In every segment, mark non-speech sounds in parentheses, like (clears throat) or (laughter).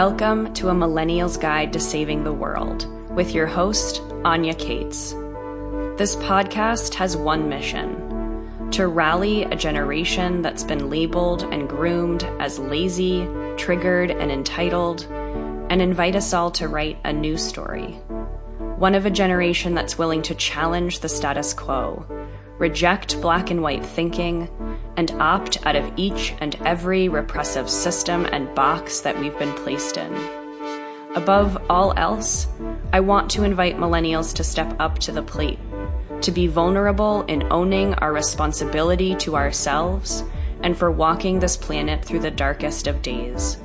Welcome to a Millennial's Guide to Saving the World with your host, Anya Kaats. This podcast has one mission to rally a generation that's been labeled and groomed as lazy, triggered, and entitled, and invite us all to write a new story. One of a generation that's willing to challenge the status quo, reject black and white thinking, and opt out of each and every repressive system and box that we've been placed in. Above all else, I want to invite millennials to step up to the plate, to be vulnerable in owning our responsibility to ourselves and for walking this planet through the darkest of days.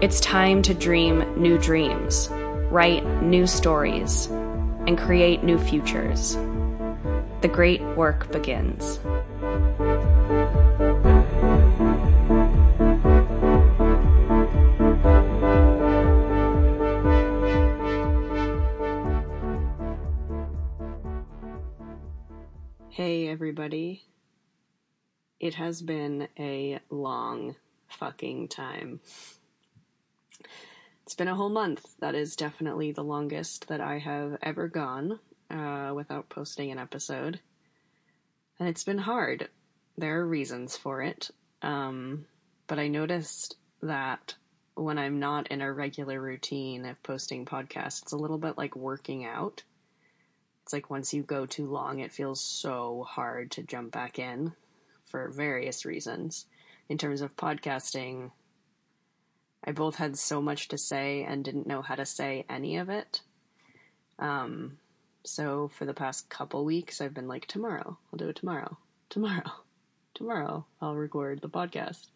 It's time to dream new dreams, write new stories, and create new futures. The great work begins. Everybody. It has been a long fucking time. It's been a whole month. That is definitely the longest that I have ever gone uh, without posting an episode. And it's been hard. There are reasons for it. Um, but I noticed that when I'm not in a regular routine of posting podcasts, it's a little bit like working out. It's like once you go too long, it feels so hard to jump back in for various reasons. In terms of podcasting, I both had so much to say and didn't know how to say any of it. Um, so for the past couple weeks, I've been like, tomorrow, I'll do it tomorrow, tomorrow, (laughs) tomorrow, I'll record the podcast.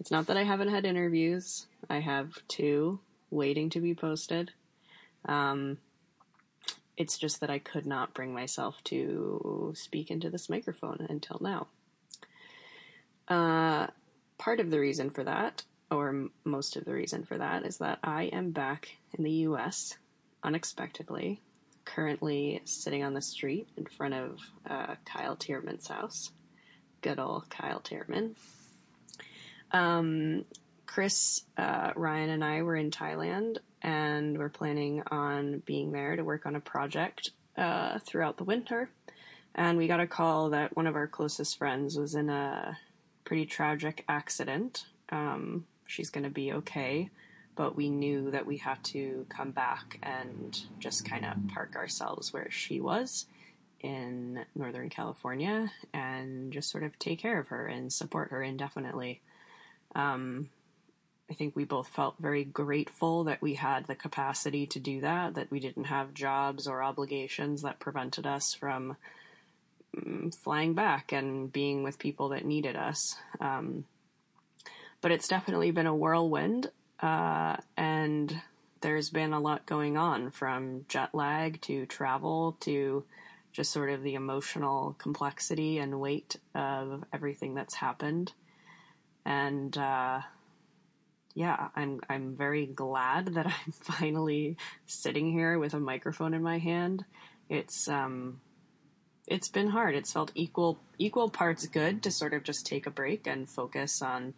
It's not that I haven't had interviews. I have two waiting to be posted. Um, it's just that I could not bring myself to speak into this microphone until now. Uh, part of the reason for that, or most of the reason for that, is that I am back in the US unexpectedly currently sitting on the street in front of uh, Kyle Tierman's house. Good old Kyle Tierman. Um, Chris, uh, Ryan, and I were in Thailand, and we're planning on being there to work on a project uh, throughout the winter. And we got a call that one of our closest friends was in a pretty tragic accident. Um, she's going to be okay but we knew that we had to come back and just kind of park ourselves where she was in Northern California and just sort of take care of her and support her indefinitely. Um, I think we both felt very grateful that we had the capacity to do that, that we didn't have jobs or obligations that prevented us from mm, flying back and being with people that needed us. Um, but it's definitely been a whirlwind. Uh, and there's been a lot going on from jet lag to travel to just sort of the emotional complexity and weight of everything that's happened. And uh, yeah, I'm I'm very glad that (laughs) I'm finally sitting here with a microphone in my hand. It's um it's been hard. It's felt equal equal parts good to sort of just take a break and focus on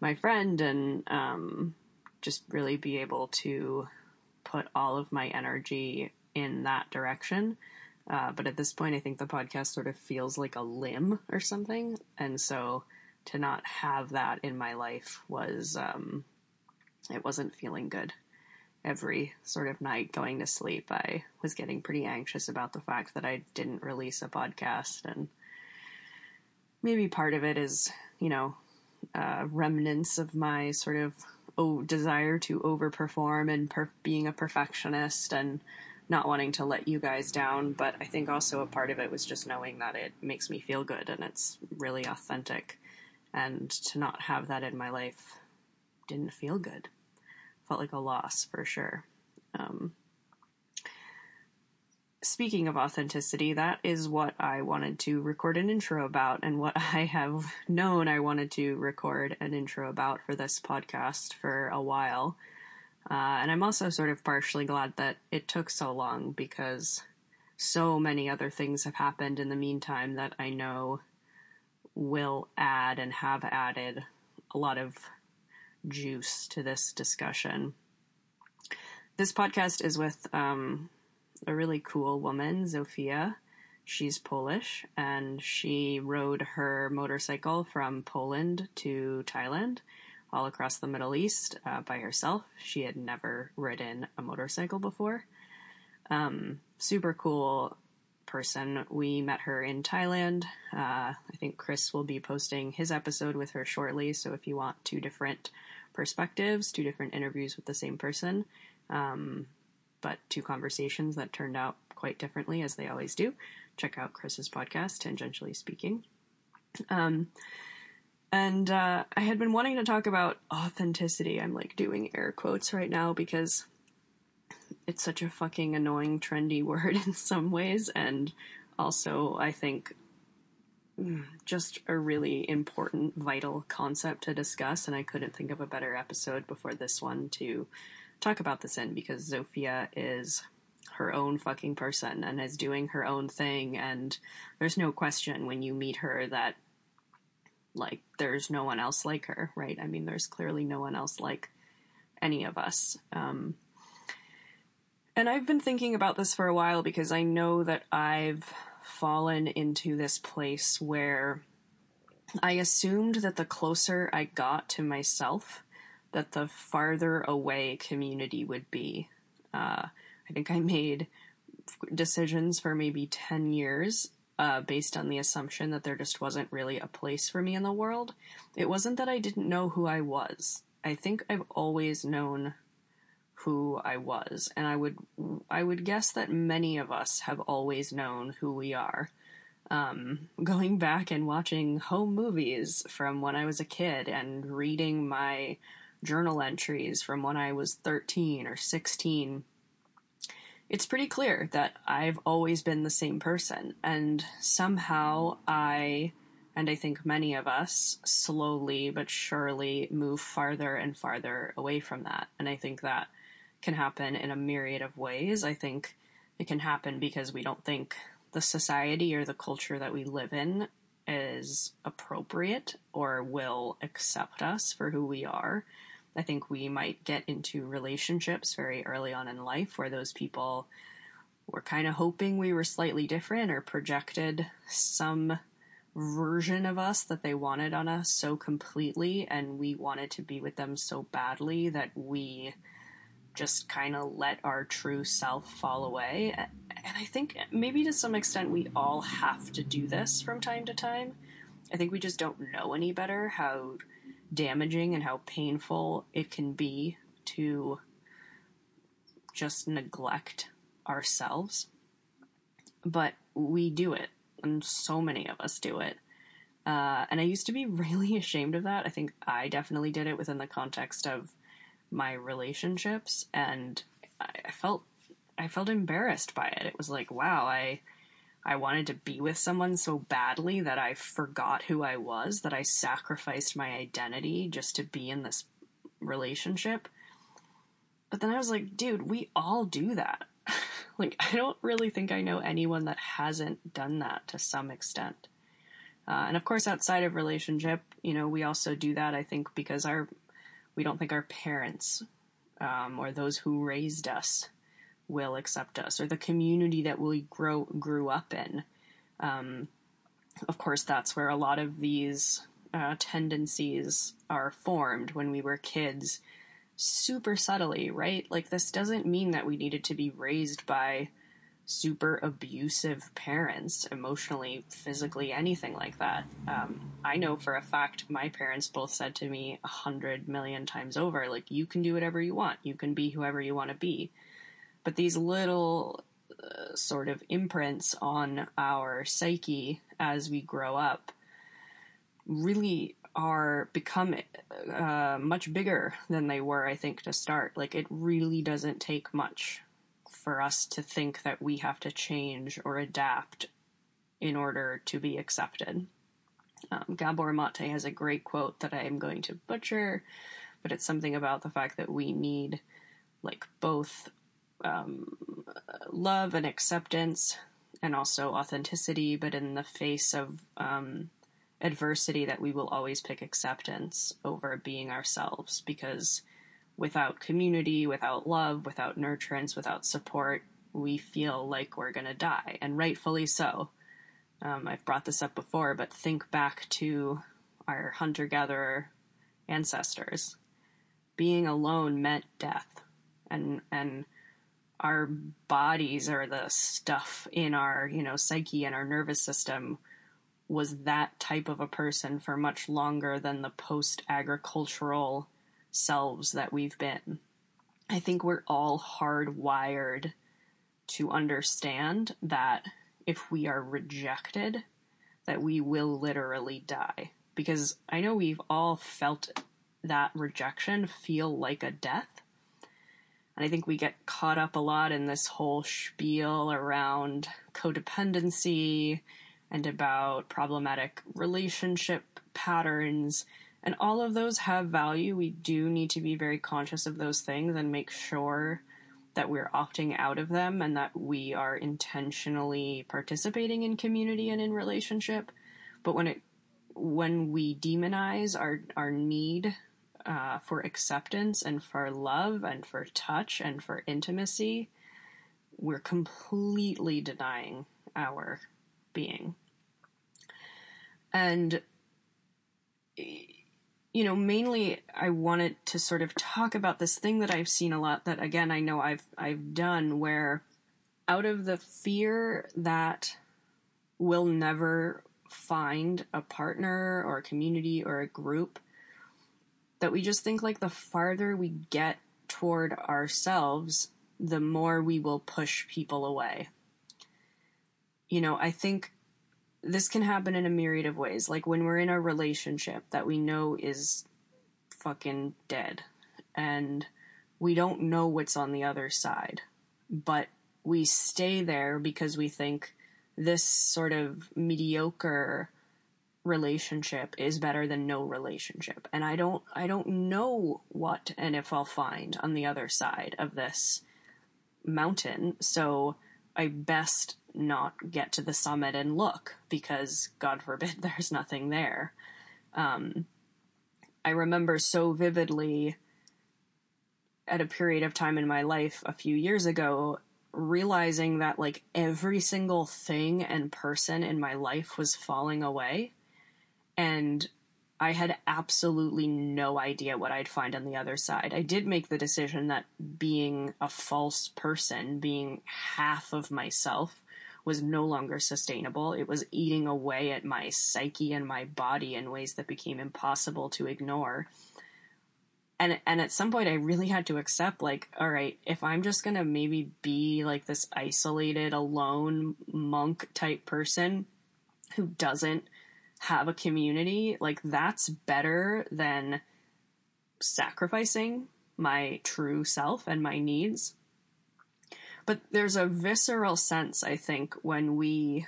my friend and um just really be able to put all of my energy in that direction. Uh, but at this point, I think the podcast sort of feels like a limb or something. And so to not have that in my life was, um, it wasn't feeling good. Every sort of night going to sleep, I was getting pretty anxious about the fact that I didn't release a podcast. And maybe part of it is, you know, uh, remnants of my sort of oh, desire to overperform and per- being a perfectionist and not wanting to let you guys down. But I think also a part of it was just knowing that it makes me feel good and it's really authentic. And to not have that in my life didn't feel good. Felt like a loss for sure. Um, speaking of authenticity, that is what I wanted to record an intro about, and what (laughs) I have known I wanted to record an intro about for this podcast for a while. Uh, and I'm also sort of partially glad that it took so long because so many other things have happened in the meantime that I know will add and have added a lot of juice to this discussion. This podcast is with um, a really cool woman, Zofia. She's Polish and she rode her motorcycle from Poland to Thailand all across the Middle East uh, by herself. She had never ridden a motorcycle before. Um, super cool person. We met her in Thailand. Uh, I think Chris will be posting his episode with her shortly. So if you want two different perspectives, two different interviews with the same person, um, but two conversations that turned out quite differently as they always do, check out Chris's podcast, Tangentially Speaking. Um, and uh, I had been wanting to talk about authenticity. I'm like doing air quotes right now because it's such a fucking annoying, trendy (laughs) word in some ways, and also I think mm, just a really important, vital concept to discuss. And I couldn't think of a better episode before this one to talk about this in because Zofia is her own fucking person and is doing her own thing. And there's no question when you meet her that like there's no one else like her, right? I mean, there's clearly no one else like any of us. Um, and I've been thinking about this for a while because I know that I've fallen into this place where I assumed that the closer I got to myself, that the farther away community would be. Uh, I think I made decisions for maybe 10 years uh, based on the assumption that there just wasn't really a place for me in the world. It wasn't that I didn't know who I was. I think I've always known who I was, and I would I would guess that many of us have always known who we are. Um, going back and watching home movies from when I was a kid and reading my journal entries from when I was 13 or 16 it's pretty clear that I've always been the same person. And somehow I, and I think many of us, slowly but surely move farther and farther away from that. And I think that can happen in a myriad of ways. I think it can happen because we don't think the society or the culture that we live in is appropriate or will accept us for who we are. I think we might get into relationships very early on in life where those people were kind of hoping we were slightly different or projected some version of us that they wanted on us so completely and we wanted to be with them so badly that we just kind of let our true self fall away. And I think maybe to some extent we all have to do this from time to time. I think we just don't know any better how damaging and how painful it can be to just neglect ourselves. But we do it, and so many of us do it. Uh, and I used to be (laughs) really ashamed of that. I think I definitely did it within the context of my relationships, and I felt I felt embarrassed by it. It was like, wow, I I wanted to be with someone so badly that I forgot who I was, that I sacrificed my identity just to be in this relationship. But then I was like, dude, we all do that. (laughs) like, I don't really think I know anyone that hasn't done that to some extent. Uh, and of course, outside of relationship, you know, we also do that, I think, because our, we don't think our parents, um, or those who raised us will accept us or the community that we grow grew up in. Um, of course, that's where a lot of these uh, tendencies are formed when we were kids, super subtly, right? Like this doesn't mean that we needed to be raised by super abusive parents, emotionally, physically, anything like that. Um, I know for a fact my parents both said to me a hundred million times over, like, you can do whatever you want. You can be whoever you want to be. But these little uh, sort of imprints on our psyche as we grow up really are become uh, much bigger than they were, I think, to start. Like, it really doesn't take much for us to think that we have to change or adapt in order to be accepted. Um, Gabor Mate has a great quote that I am going to butcher, but it's something about the fact that we need like both um, love and acceptance and also authenticity, but in the face of um, adversity that we will always pick acceptance over being ourselves because without community, without love, without nurturance, without support, we feel like we're going to die, and rightfully so. Um, I've brought this up before, but think back to our hunter gatherer ancestors. Being alone meant death, and and our bodies or the stuff in our you know psyche and our nervous system was that type of a person for much longer than the post agricultural selves that we've been. I think we're all hardwired to understand that if we are rejected, that we will literally die. Because I know we've all felt that rejection feel like a death. And I think we get caught up a lot in this whole spiel around codependency and about problematic relationship patterns. And all of those have value. We do need to be very conscious of those things and make sure that we're opting out of them and that we are intentionally participating in community and in relationship. But when it when we demonize our our need uh, for acceptance and for love and for touch and for intimacy, we're completely denying our being. And you know, mainly I wanted to sort of talk about this thing that I've seen a lot that again I know I've I've done where out of the fear that we'll never find a partner or a community or a group that we just think like the farther we get toward ourselves the more we will push people away. You know, I think this can happen in a myriad of ways. Like when we're in a relationship that we know is fucking dead and we don't know what's on the other side, but we stay there because we think this sort of mediocre relationship is better than no relationship. And I don't I don't know what and if I'll find on the other side of this mountain. So I best not get to the summit and look because God forbid (laughs) there's nothing there. Um, I remember so vividly at a period of time in my life a few years ago realizing that like every single thing and person in my life was falling away and I had absolutely no idea what I'd find on the other side. I did make the decision that being a false person, being half of myself, was no longer sustainable. It was eating away at my psyche and my body in ways that became impossible to ignore. And and at some point I really had to accept like all right, if I'm just going to maybe be like this isolated alone monk type person who doesn't have a community, like that's better than sacrificing my true self and my needs. But there's a visceral sense, I think, when we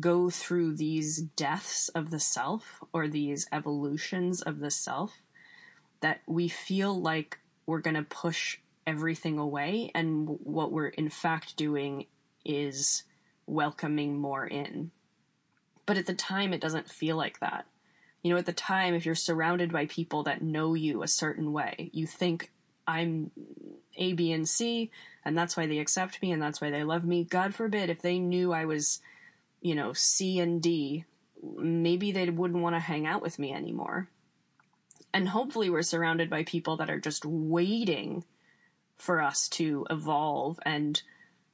go through these deaths of the self or these evolutions of the self that we feel like we're going to push everything away and what we're in fact doing is welcoming more in but at the time, it doesn't feel like that. You know, at the time, if you're surrounded by people that know you a certain way, you think, I'm A, B, and C, and that's why they accept me and that's why they love me. God forbid if they knew I was, you know, C and D, maybe they wouldn't want to hang out with me anymore. And hopefully, we're surrounded by people that are just waiting for us to evolve and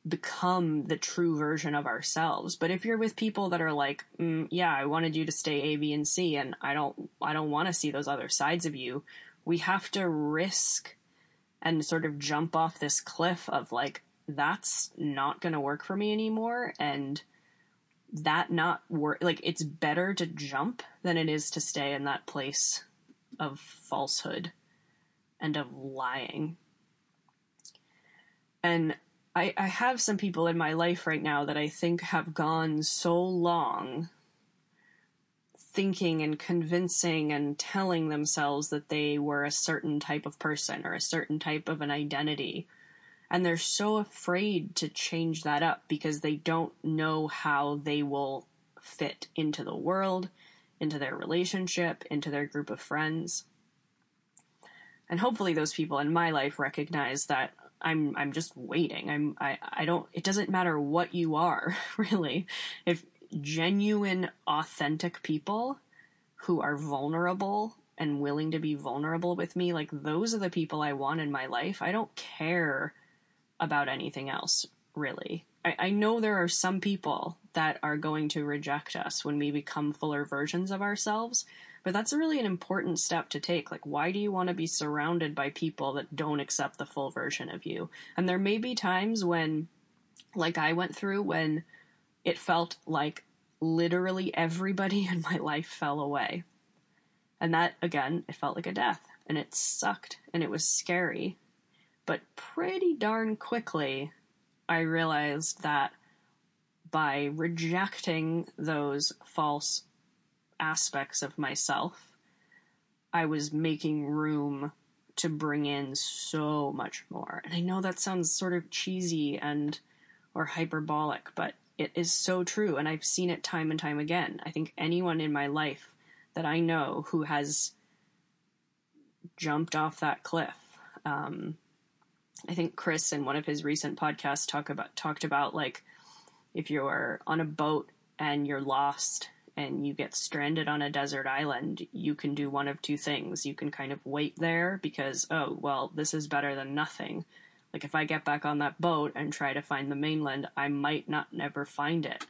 become the true version of ourselves. But if you're with people that are like, mm, yeah, I wanted you to stay A, B, and C, and I don't, I don't want to see those other sides of you. We have to risk and sort of jump off this cliff of like, that's not going to work for me anymore. And that not work, like, it's better to jump than it is to stay in that place of falsehood and of lying. And I, I have some people in my life right now that I think have gone so long thinking and convincing and telling themselves that they were a certain type of person or a certain type of an identity. And they're so afraid to change that up because they don't know how they will fit into the world into their relationship, into their group of friends. And hopefully those people in my life recognize that I'm I'm just waiting. I'm I, I don't it doesn't matter what you are, (laughs) really. If genuine authentic people who are vulnerable and willing to be vulnerable with me, like those are the people I want in my life. I don't care about anything else, really. I, I know there are some people that are going to reject us when we become fuller versions of ourselves, but that's really an important step to take. Like, why do you want to be surrounded by people that don't accept the full version of you? And there may be times when, like I went through, when it felt like literally everybody (laughs) in my life fell away. And that, again, it felt like a death. And it sucked and it was scary. But pretty darn quickly, I realized that by rejecting those false aspects of myself, I was making room to bring in so much more. And I know that sounds sort of cheesy and or hyperbolic, but it is so true and I've seen it time and time again. I think anyone in my life that I know who has jumped off that cliff. Um, I think Chris in one of his recent podcasts talk about talked about like if you're on a boat and you're lost and you get stranded on a desert island, you can do one of two things. You can kind of wait there because oh well, this is better than nothing. Like if I get back on that boat and try to find the mainland, I might not never find it.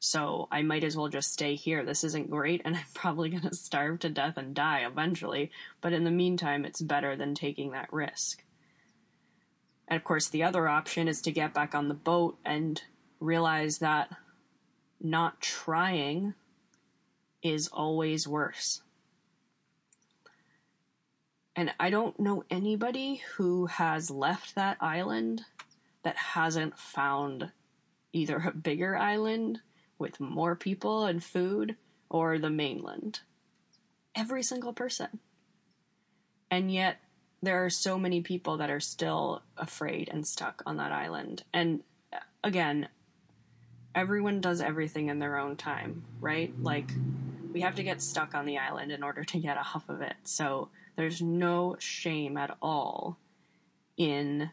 So I might as well just stay here. This isn't great, and (laughs) I'm probably going to starve to death and die eventually. But in the meantime, it's better than taking that risk. And of course, the other option is to get back on the boat and realize that not trying is always worse. And I don't know anybody who has left that island that hasn't found either a bigger island with more people and food or the mainland. Every single person. And yet, there are so many people that are still afraid and stuck on that island. And uh, again, everyone does everything in their own time, right? Like, we have to get stuck on the island in order to get off of it. So, there's no shame at all in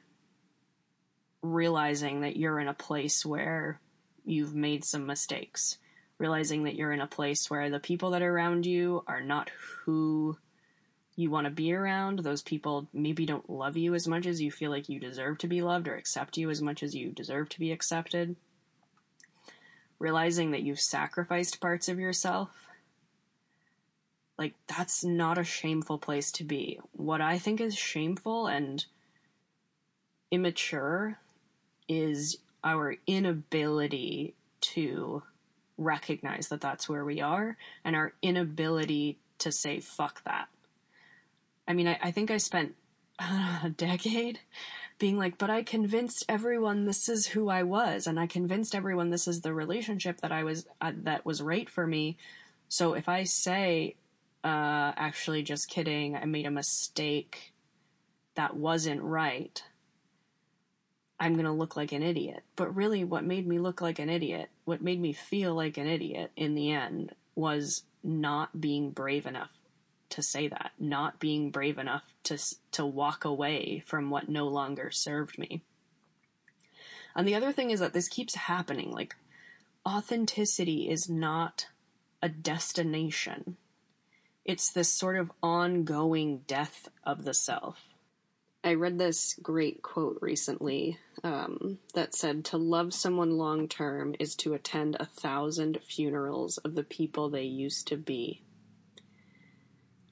realizing that you're in a place where you've made some mistakes. Realizing that you're in a place where the people that are around you are not who you want to be around. Those people maybe don't love you as much as you feel like you deserve to be loved or accept you as much as you deserve to be accepted. Realizing that you've sacrificed parts of yourself. Like, that's not a shameful place to be. What I think is shameful and immature is our inability to recognize that that's where we are and our inability to say fuck that. I mean, I, I think I spent uh, (laughs) a decade being like, but I convinced everyone this is who I was, and I convinced everyone this is the relationship that I was uh, that was right for me. So if I say, uh, actually, just kidding, I made a mistake, that wasn't right, I'm going to look like an idiot. But really, what made me look like an idiot, what made me feel like an idiot in the end, was not being brave enough to say that, not being brave enough to to walk away from what no longer served me. And the other thing is that this keeps happening. Like authenticity is not a destination. It's this sort of ongoing death of the self. I read this great quote recently um, that said, To love someone long term is to attend a thousand funerals of the people they used to be.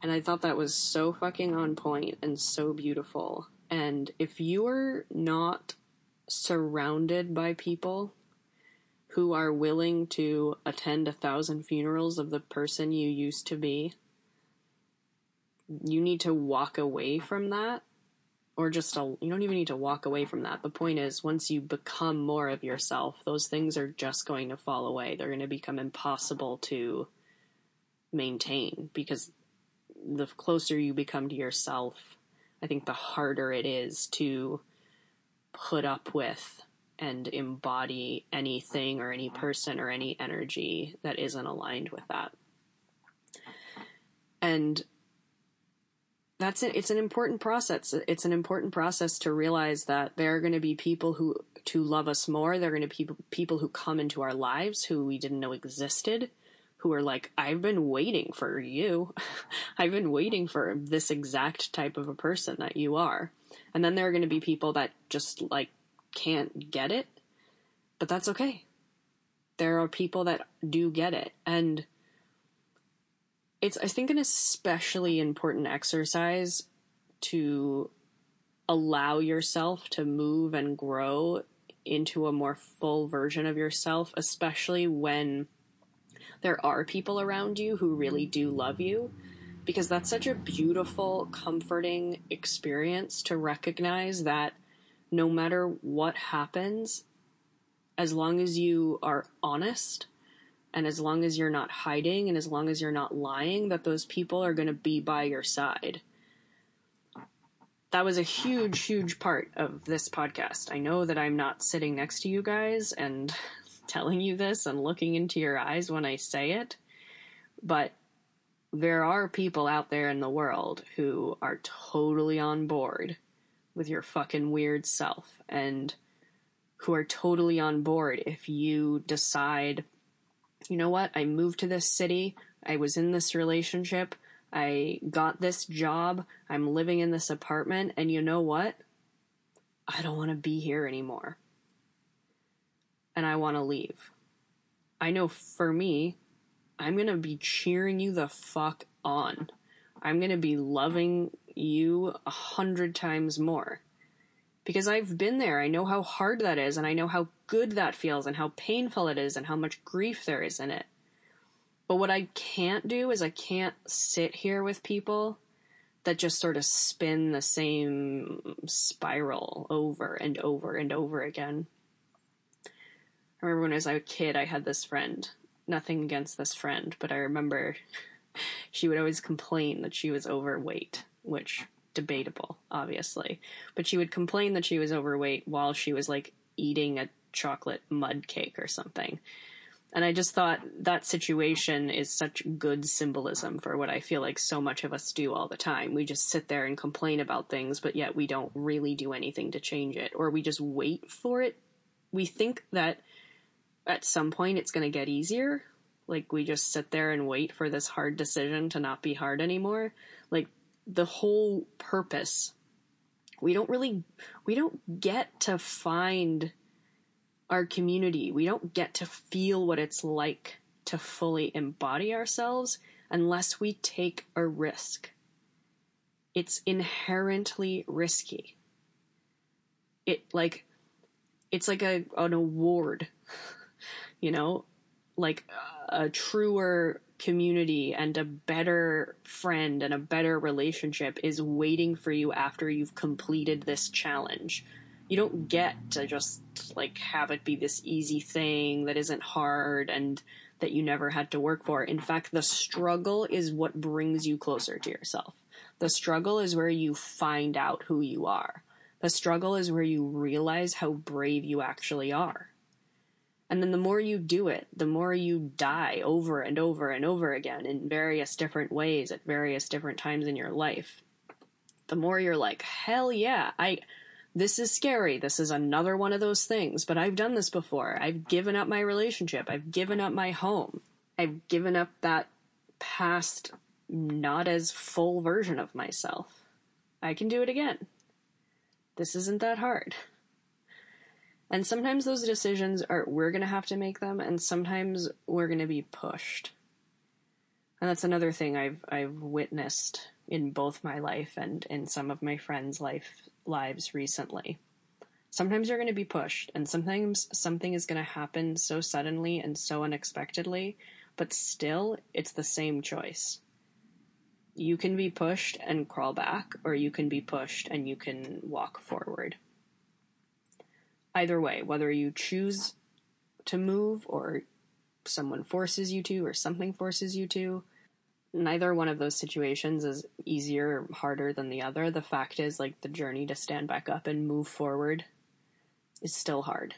And I thought that was so fucking on point and so beautiful. And if you're not surrounded by people who are willing to attend a thousand funerals of the person you used to be, you need to walk away from that or just a, you don't even need to walk away from that. The point is, once you become more of yourself, those things are just going to fall away. They're going to become impossible to maintain because the closer you become to yourself, I think the harder it is to put up with and embody anything or any person or any energy that isn't aligned with that. And that's it. It's an important process. It's an important process to realize that there are going to be people who to love us more. There are going to be people who come into our lives who we didn't know existed, who are like, I've been waiting for you. (laughs) I've been waiting for this exact type of a person that you are. And then there are going to be people that just like can't get it, but that's okay. There are people that do get it. And it's, I think, an especially important exercise to allow yourself to move and grow into a more full version of yourself, especially when there are people around you who really do love you. Because that's such a beautiful, comforting experience to recognize that no matter what happens, as long as you are honest and as long as you're not hiding and as long as you're not lying, that those people are going to be by your side that was a huge, huge part of this podcast. I know that I'm not sitting next to you guys and (laughs) telling you this and looking into your eyes when I say it, but there are people out there in the world who are totally on board with your fucking weird self and who are totally on board if you decide, you know what, I moved to this city, I was in this relationship, I got this job. I'm living in this apartment. And you know what? I don't want to be here anymore. And I want to leave. I know for me, I'm going to be cheering you the fuck on. I'm going to be loving you a hundred times more. Because I've been there. I know how hard that is, and I know how good that feels, and how painful it is, and how much grief there is in it. But what I can't do is I can't sit here with people that just sort of spin the same spiral over and over and over again. I remember when I was a kid, I had this friend. Nothing against this friend, but I remember (laughs) she would always complain that she was overweight, which debatable, obviously. But she would complain that she was overweight while she was like eating a chocolate mud cake or something. And I just thought that situation is such good symbolism for what I feel like so much of us do all the time. We just sit there and complain about things, but yet we don't really do anything to change it, or we just wait for it. We think that at some point it's going to get easier. Like we just sit there and wait for this hard decision to not be hard anymore. Like the whole purpose. We don't really, we don't get to find our community. We don't get to feel what it's like to fully embody ourselves unless we take a risk. It's inherently risky. It like it's like a an award, (laughs) you know, like a truer community and a better friend and a better relationship is waiting for you after you've completed this challenge you don't get to just like have it be this easy thing that isn't hard and that you never had to work for. In fact, the struggle is what brings you closer to yourself. The struggle is where you find out who you are. The struggle is where you realize how brave you actually are. And then the more you do it, the more you die over and over and over again in various different ways at various different times in your life. The more you're like, hell yeah, I, this is scary. This is another one of those things, but I've done this before. I've given up my relationship. I've given up my home. I've given up that past, not as full version of myself. I can do it again. This isn't that hard. And sometimes those decisions are, we're going to have to make them, and sometimes we're going to be pushed. And that's another thing I've, I've witnessed in both my life and in some of my friends' life lives recently. Sometimes you're going to be pushed, and sometimes something is going to happen so suddenly and so unexpectedly, but still, it's the same choice. You can be pushed and crawl back, or you can be pushed and you can walk forward. Either way, whether you choose to move or someone forces you to or something forces you to, neither one of those situations is easier or harder than the other. The fact is, like, the journey to stand back up and move forward is still hard.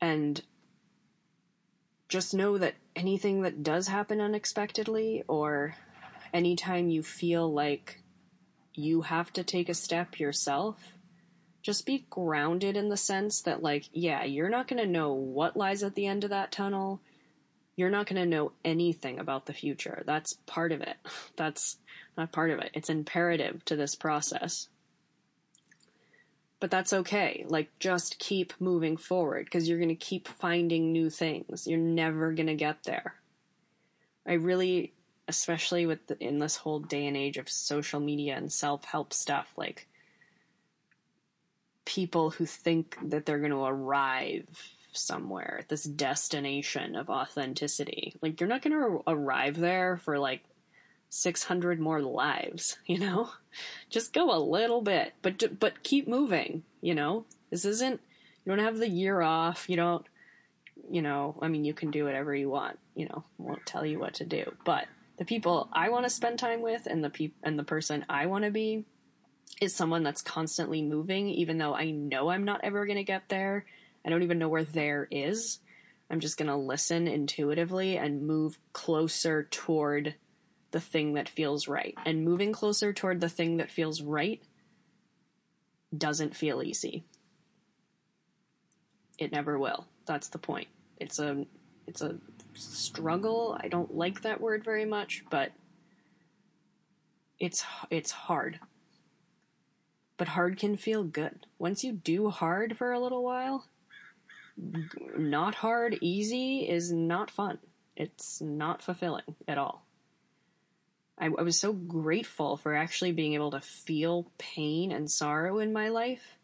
And just know that anything that does happen unexpectedly or anytime you feel like you have to take a step yourself, just be grounded in the sense that, like, yeah, you're not going to know what lies at the end of that tunnel. You're not going to know anything about the future. That's part of it. (laughs) That's not part of it. It's imperative to this process. But that's okay. Like, just keep moving forward because you're going to keep finding new things. You're never going to get there. I really especially with the, in this whole day and age of social media and self-help stuff like people who think that they're going to arrive somewhere at this destination of authenticity. Like you're not going to arrive there for like 600 more lives (laughs) you know? Just go a little bit but but keep moving you know? This isn't you don't have the year off you don't you know i mean you can do whatever you want you know? Won't tell you what to do but the people I want to spend time with and the pe- and the person I want to be is someone that's constantly moving even though I know I'm not ever going to get there. I don't even know where there is. I'm just going to listen intuitively and move closer toward the thing that feels right. And moving closer toward the thing that feels right doesn't feel easy. It never will. That's the point. It's a it's a struggle. I don't like that word very much, but it's it's hard. But hard can feel good. Once you do hard for a little while, not hard easy is not fun. It's not fulfilling at all. I, I was so grateful for actually being able to feel pain and sorrow in my life,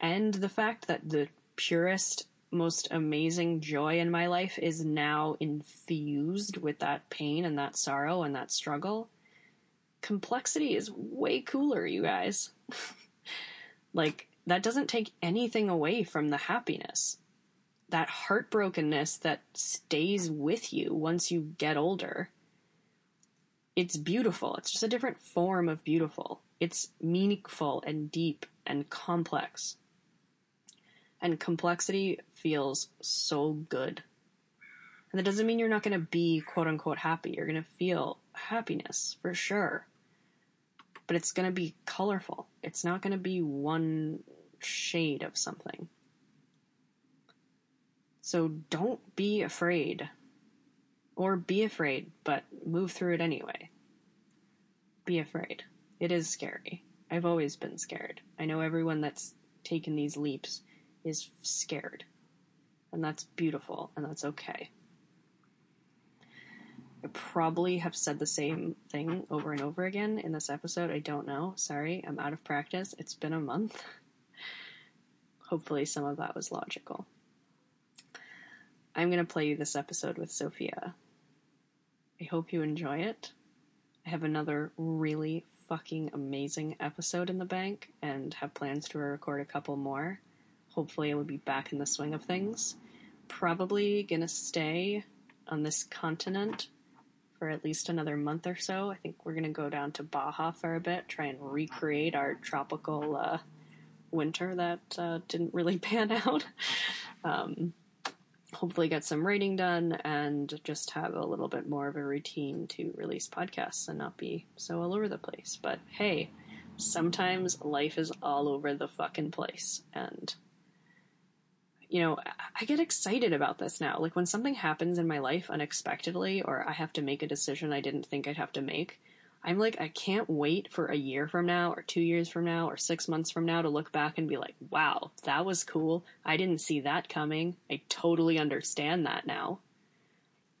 and the fact that the purest most amazing joy in my life is now infused with that pain and that sorrow and that struggle. Complexity is way cooler, you guys. (laughs) like, that doesn't take anything away from the happiness. That heartbrokenness that stays with you once you get older. It's beautiful. It's just a different form of beautiful. It's meaningful and deep and complex. And complexity feels so good. And that doesn't mean you're not going to be quote unquote happy. You're going to feel happiness for sure. But it's going to be colorful. It's not going to be one shade of something. So don't be afraid. Or be afraid, but move through it anyway. Be afraid. It is scary. I've always been scared. I know everyone that's taken these leaps is scared. And that's beautiful, and that's okay. I probably have said the same thing over and over again in this episode. I don't know. Sorry, I'm out of practice. It's been a month. (laughs) Hopefully, some of that was logical. I'm going to play you this episode with Zofia. I hope you enjoy it. I have another really fucking amazing episode in the bank and have plans to record a couple more hopefully I will be back in the swing of things. Probably gonna stay on this continent for at least another month or so. I think we're gonna go down to Baja for a bit, try and recreate our tropical uh, winter that uh, didn't really (laughs) pan out. um, hopefully, get some writing done and just have a little bit more of a routine to release podcasts and not be so all over the place. But hey, sometimes life is all over the fucking place, and you know, I get excited about this now. Like when something happens in my life unexpectedly, or I have to make a decision I didn't think I'd have to make, I'm like, I can't wait for a year from now, or two years from now, or six months from now to look back and be like, wow, that was cool. I didn't see that coming. I totally understand that now.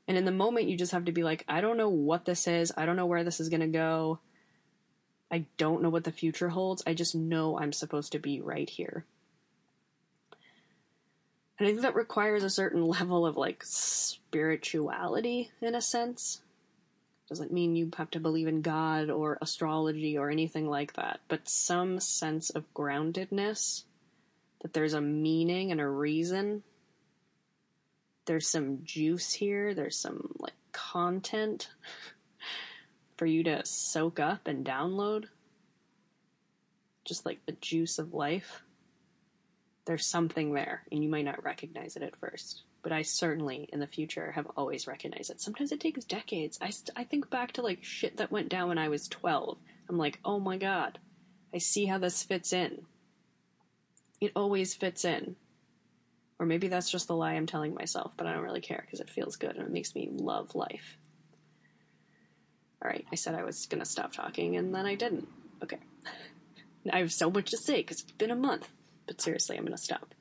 And in the moment, you just have to be like, I don't know what this is. I don't know where this is going to go. I don't know what the future holds. I just know I'm supposed to be right here. And I think that requires a certain level of like spirituality in a sense. Doesn't mean you have to believe in God or astrology or anything like that, but some sense of groundedness that there's a meaning and a reason. There's some juice here, there's some like content (laughs) for you to soak up and download. Just like the juice of life there's something there, and you might not recognize it at first. but I certainly in the future have always recognized it. Sometimes it takes decades. I, st- I think back to like shit that went down when I was 12. I'm like, oh my god, I see how this fits in. It always fits in. Or maybe that's just the lie I'm telling myself, but I don't really care because it feels good and it makes me love life. Alright, I said I was gonna stop talking and then I didn't. Okay. (laughs) I have so much to say because it's been a month. But seriously, I'm gonna stop.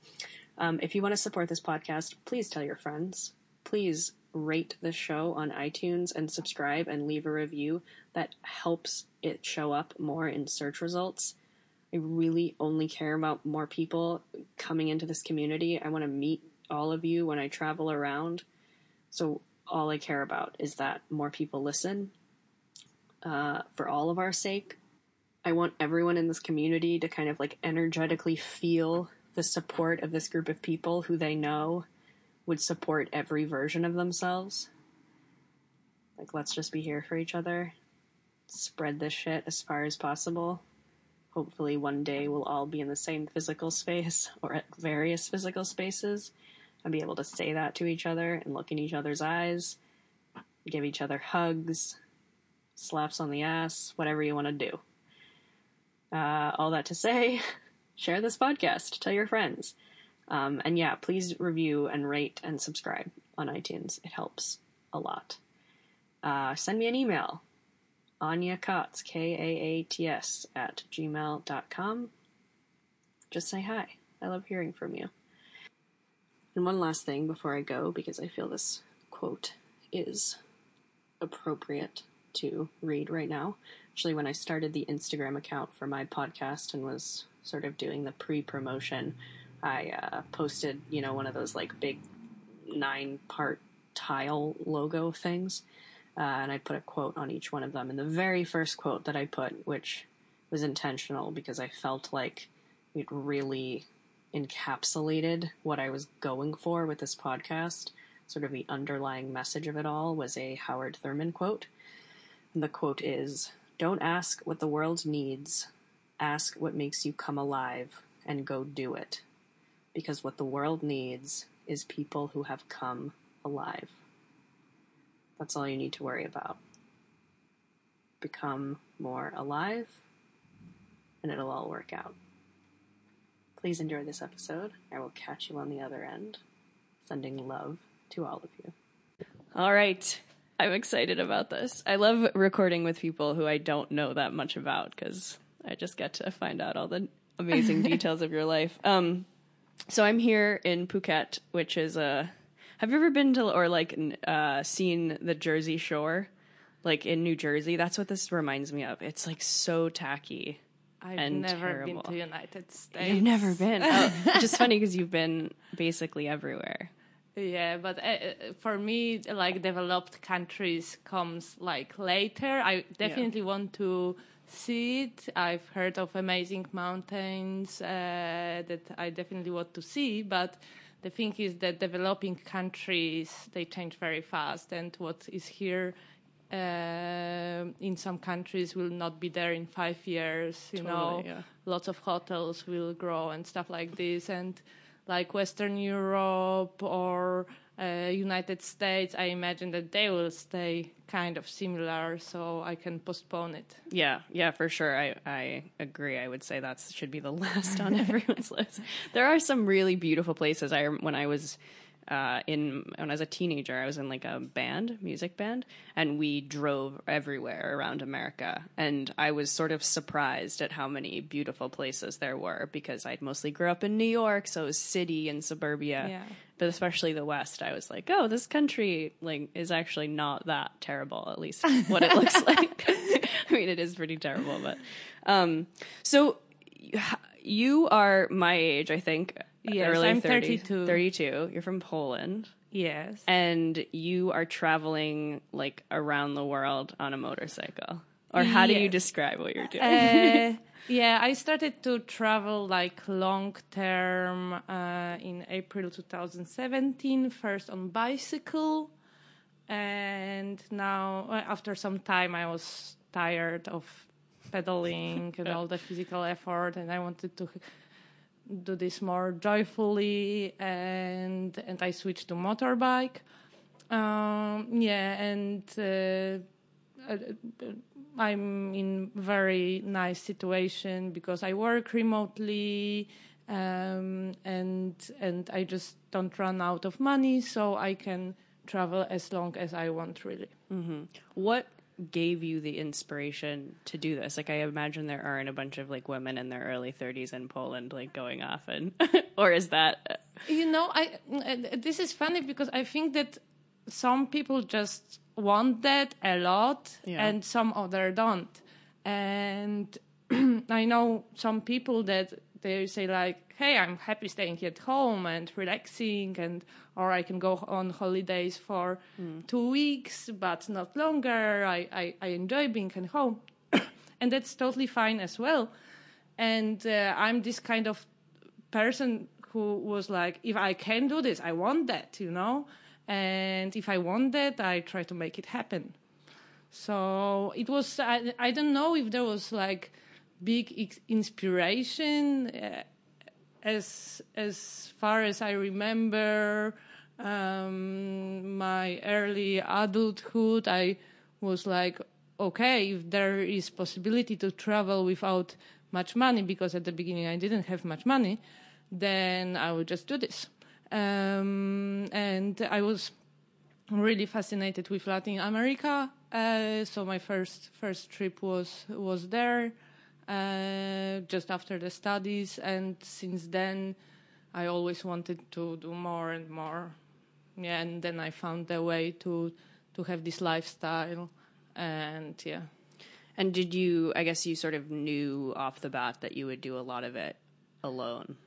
Um, if you want to support this podcast, please tell your friends. Please rate the show on iTunes and subscribe and leave a review. That helps it show up more in search results. I really only care about more people coming into this community. I want to meet all of you when I travel around. So all I care about is that more people listen. Uh, for all of our sake, I want everyone in this community to kind of like energetically feel the support of this group of people who they know would support every version of themselves. Like, let's just be here for each other. Spread this shit as far as possible. Hopefully, one day we'll all be in the same physical space (laughs) or at various physical spaces and be able to say that to each other and look in each other's eyes, give each other hugs, slaps on the ass, whatever you want to do. Uh, all that to say, (laughs) share this podcast, tell your friends. Um, and yeah, please review and rate and subscribe on iTunes. It helps a lot. Uh, send me an email, Anya Kaats, K A A T S, at gmail.com. Just say hi. I love hearing from you. And one last thing before I go, because I feel this quote is appropriate to read right now. Actually, when I started the Instagram account for my podcast and was sort of doing the pre promotion, I uh, posted, you know, one of those like big nine part tile logo things. Uh, and I put a quote on each one of them. And the very first quote that I put, which was intentional because I felt like it really encapsulated what I was going for with this podcast, sort of the underlying message of it all, was a Howard Thurman quote. And the quote is Don't ask what the world needs, ask what makes you come alive and go do it. Because what the world needs is people who have come alive. That's all you need to worry about. Become more alive, and it'll all work out. Please enjoy this episode. I will catch you on the other end. Sending love to all of you. All right. I'm excited about this. I love recording with people who I don't know that much about because I just get to find out all the amazing (laughs) details of your life. Um, so I'm here in Phuket, which is a. Have you ever been to or like uh, seen the Jersey Shore, like in New Jersey? That's what this reminds me of. It's like so tacky. I've and never terrible. been to the United States. You've never been. Oh, just (laughs) funny because you've been basically everywhere. Yeah, but uh, for me, like developed countries comes like later. I definitely want to see it. I've heard of amazing mountains uh, that I definitely want to see, but the thing is that developing countries they change very fast, and what is here uh, in some countries will not be there in five years. You Totally, know, yeah. lots of hotels will grow and stuff like this, and like Western Europe or uh, United States, I imagine that they will stay kind of similar, so I can postpone it. Yeah, yeah, for sure. I, I agree. I would say that should be the (laughs) last on everyone's list. There are some really beautiful places. I when I was uh, in when I was a teenager, I was in like a band, music band, and we drove everywhere around America. And I was sort of surprised at how many beautiful places there were because I'd mostly grew up in New York, so it was city and suburbia. Yeah. But especially the West, I was like, oh, this country like is actually not that terrible. At least (laughs) what it looks like. (laughs) I mean, it is pretty terrible, but um, so you are my age, I think. Yes, early I'm 30, 32. 32. You're from Poland. Yes. And you are traveling like around the world on a motorcycle. Or how do you describe what you're doing? uh, (laughs) yeah, I started to travel like long term uh, in April 2017, first on bicycle. And now, uh, after some time, I was tired of pedaling and all the physical effort, and I wanted to do this more joyfully, and and I switched to motorbike. Um, yeah, and uh, I'm in very nice situation because I work remotely, um, and and I just don't run out of money, so I can travel as long as I want, really. Mm-hmm. What gave you the inspiration to do this? Like, I imagine there aren't a bunch of like women in their early 30s in Poland like going off and, (laughs) or is that? Uh, you know, I this is funny because I think that some people just want that a lot, yeah. and some other don't. And (clears throat) I know some people that they say like, "Hey, I'm happy staying at home and relaxing, and or I can go on holidays for mm. two weeks, but not longer. I, I, I enjoy being at home, (coughs) and that's totally fine as well. And uh, I'm this kind of person who was like, if I can do this, I want that, you know. And if I want that, I try to make it happen. So it was. I, I don't know if there was like big inspiration. Uh, as as far as I remember, um, my early adulthood, I was like, okay, if there is possibility to travel without much money, because at the beginning I didn't have much money, then I would just do this. Um, and I was really fascinated with Latin America. Uh, so my first first trip was was there uh, just after the studies, and since then, I always wanted to do more and more. Yeah, and then I found a way to to have this lifestyle, and yeah. And did you? I guess you sort of knew off the bat that you would do a lot of it alone.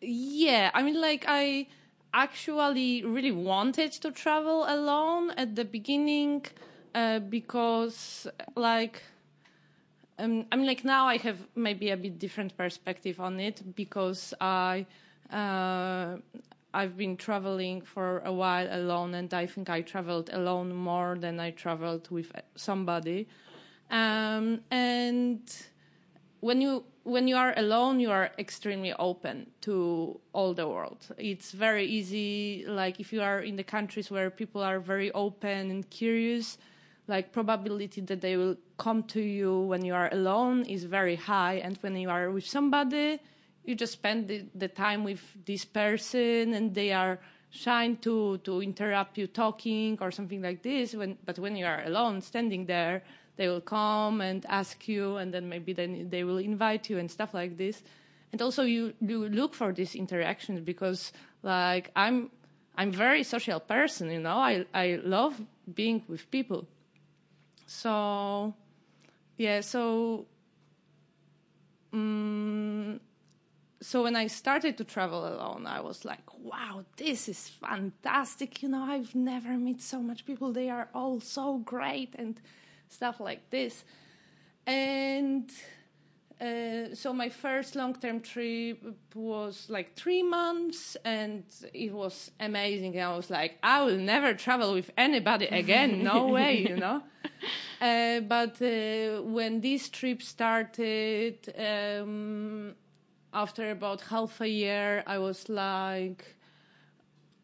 Yeah, I mean, like I actually really wanted to travel alone at the beginning uh, because, like um, I mean, like now I have maybe a bit different perspective on it because I uh, I've been traveling for a while alone, and I think I traveled alone more than I traveled with somebody. Um, and when you when you are alone, you are extremely open to all the world. It's very easy. Like if you are in the countries where people are very open and curious, like probability that they will come to you when you are alone is very high. And when you are with somebody you just spend the, the time with this person and they are shy to to interrupt you talking or something like this. When but when you are alone standing there they will come and ask you and then maybe then they will invite you and stuff like this. And also you you look for these interactions because like i'm i'm very social person you know? I i love being with people so, yeah, so um, so when I started to travel alone, I was like, wow, this is fantastic. You know, I've never met so much people. They are all so great and stuff like this. And uh, so my first long-term trip was like three months, and it was amazing. And I was like, I will never travel with anybody again. (laughs) No way, you know. Uh, but uh, when this trip started, um, after about half a year, I was like,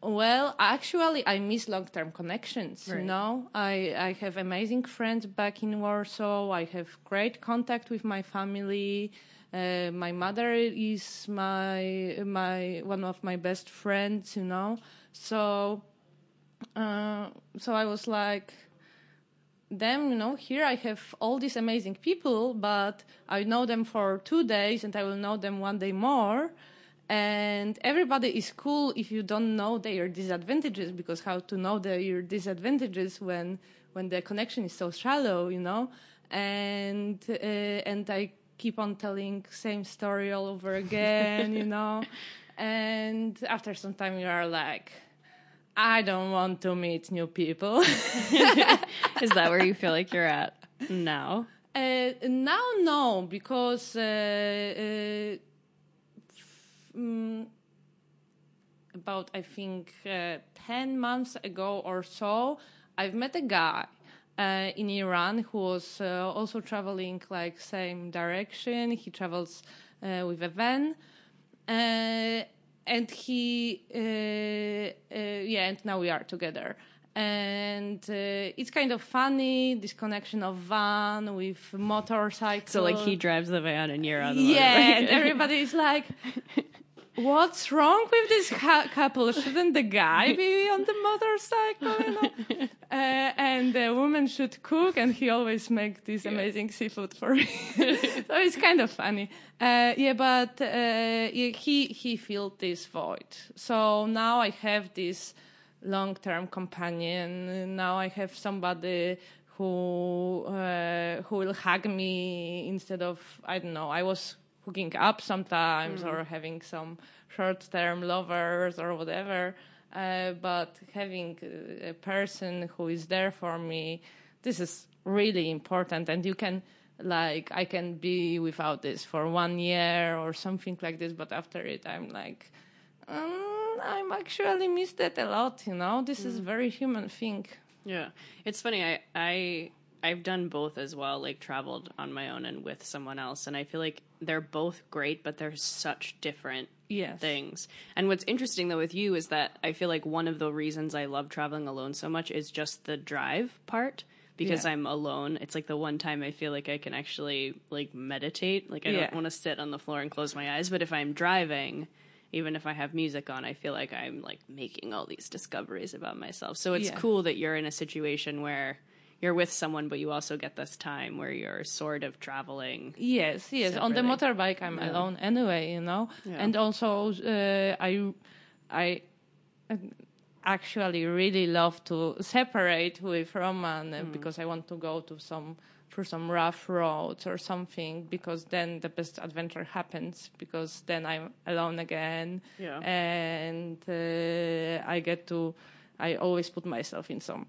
well, actually, I miss long-term connections. Right. You know, I I have amazing friends back in Warsaw. I have great contact with my family. Uh, my mother is my my one of my best friends. You know, so uh, so I was like, them, you know, here I have all these amazing people, but I know them for two days, and I will know them one day more and everybody is cool if you don't know their disadvantages because how to know their disadvantages when when the connection is so shallow you know? And uh, and i keep on telling same story all over again you know? (laughs) And after some time you are like i don't want to meet new people. (laughs) Is that where you feel like you're at now? Uh, now no because uh, uh um, about I think uh, ten months ago or so, I've met a guy uh, in Iran who was uh, also traveling like same direction. He travels uh, with a van, Uh, and he, uh, uh, yeah, and now we are together. And uh, it's kind of funny this connection of van with motorcycle. So like he drives the van and you're on the yeah, motorbike. and everybody's like, (laughs) "What's wrong with this couple? Shouldn't the guy be on the motorcycle?" You know? (laughs) uh, and the woman should cook, and he always make this amazing seafood for me. (laughs) so it's kind of funny. Uh, yeah, but uh, yeah, he he filled this void. So now I have this long-term companion. Now I have somebody who uh, who will hug me instead of I don't know. I was hooking up sometimes or having some short-term lovers or whatever. Uh, but having a person who is there for me, this is really important, and you can like I can be without this for one year or something like this, but after it, I'm like. Um, I'm actually miss that a lot, you know. This is very human thing. Yeah, it's funny. I I I've done both as well. Like traveled on my own and with someone else, and I feel like they're both great, but they're such different Yes. things. And what's interesting though with you is that I feel like one of the reasons I love traveling alone so much is just the drive part. Because Yeah. I'm alone, it's like the one time I feel like I can actually like meditate. Like I Yeah. don't want to sit on the floor and close my eyes, but if I'm driving, even if I have music on, I feel like I'm like making all these discoveries about myself. So it's Yeah. cool that you're in a situation where you're with someone, but you also get this time where you're sort of traveling. Yes, yes. On the motorbike, I'm alone anyway, you know. Yeah. And also, uh, I, I actually really love to separate with Roman uh, because I want to go to some for some rough roads or something because then the best adventure happens because then I'm alone again Yeah. and uh, I get to I always put myself in some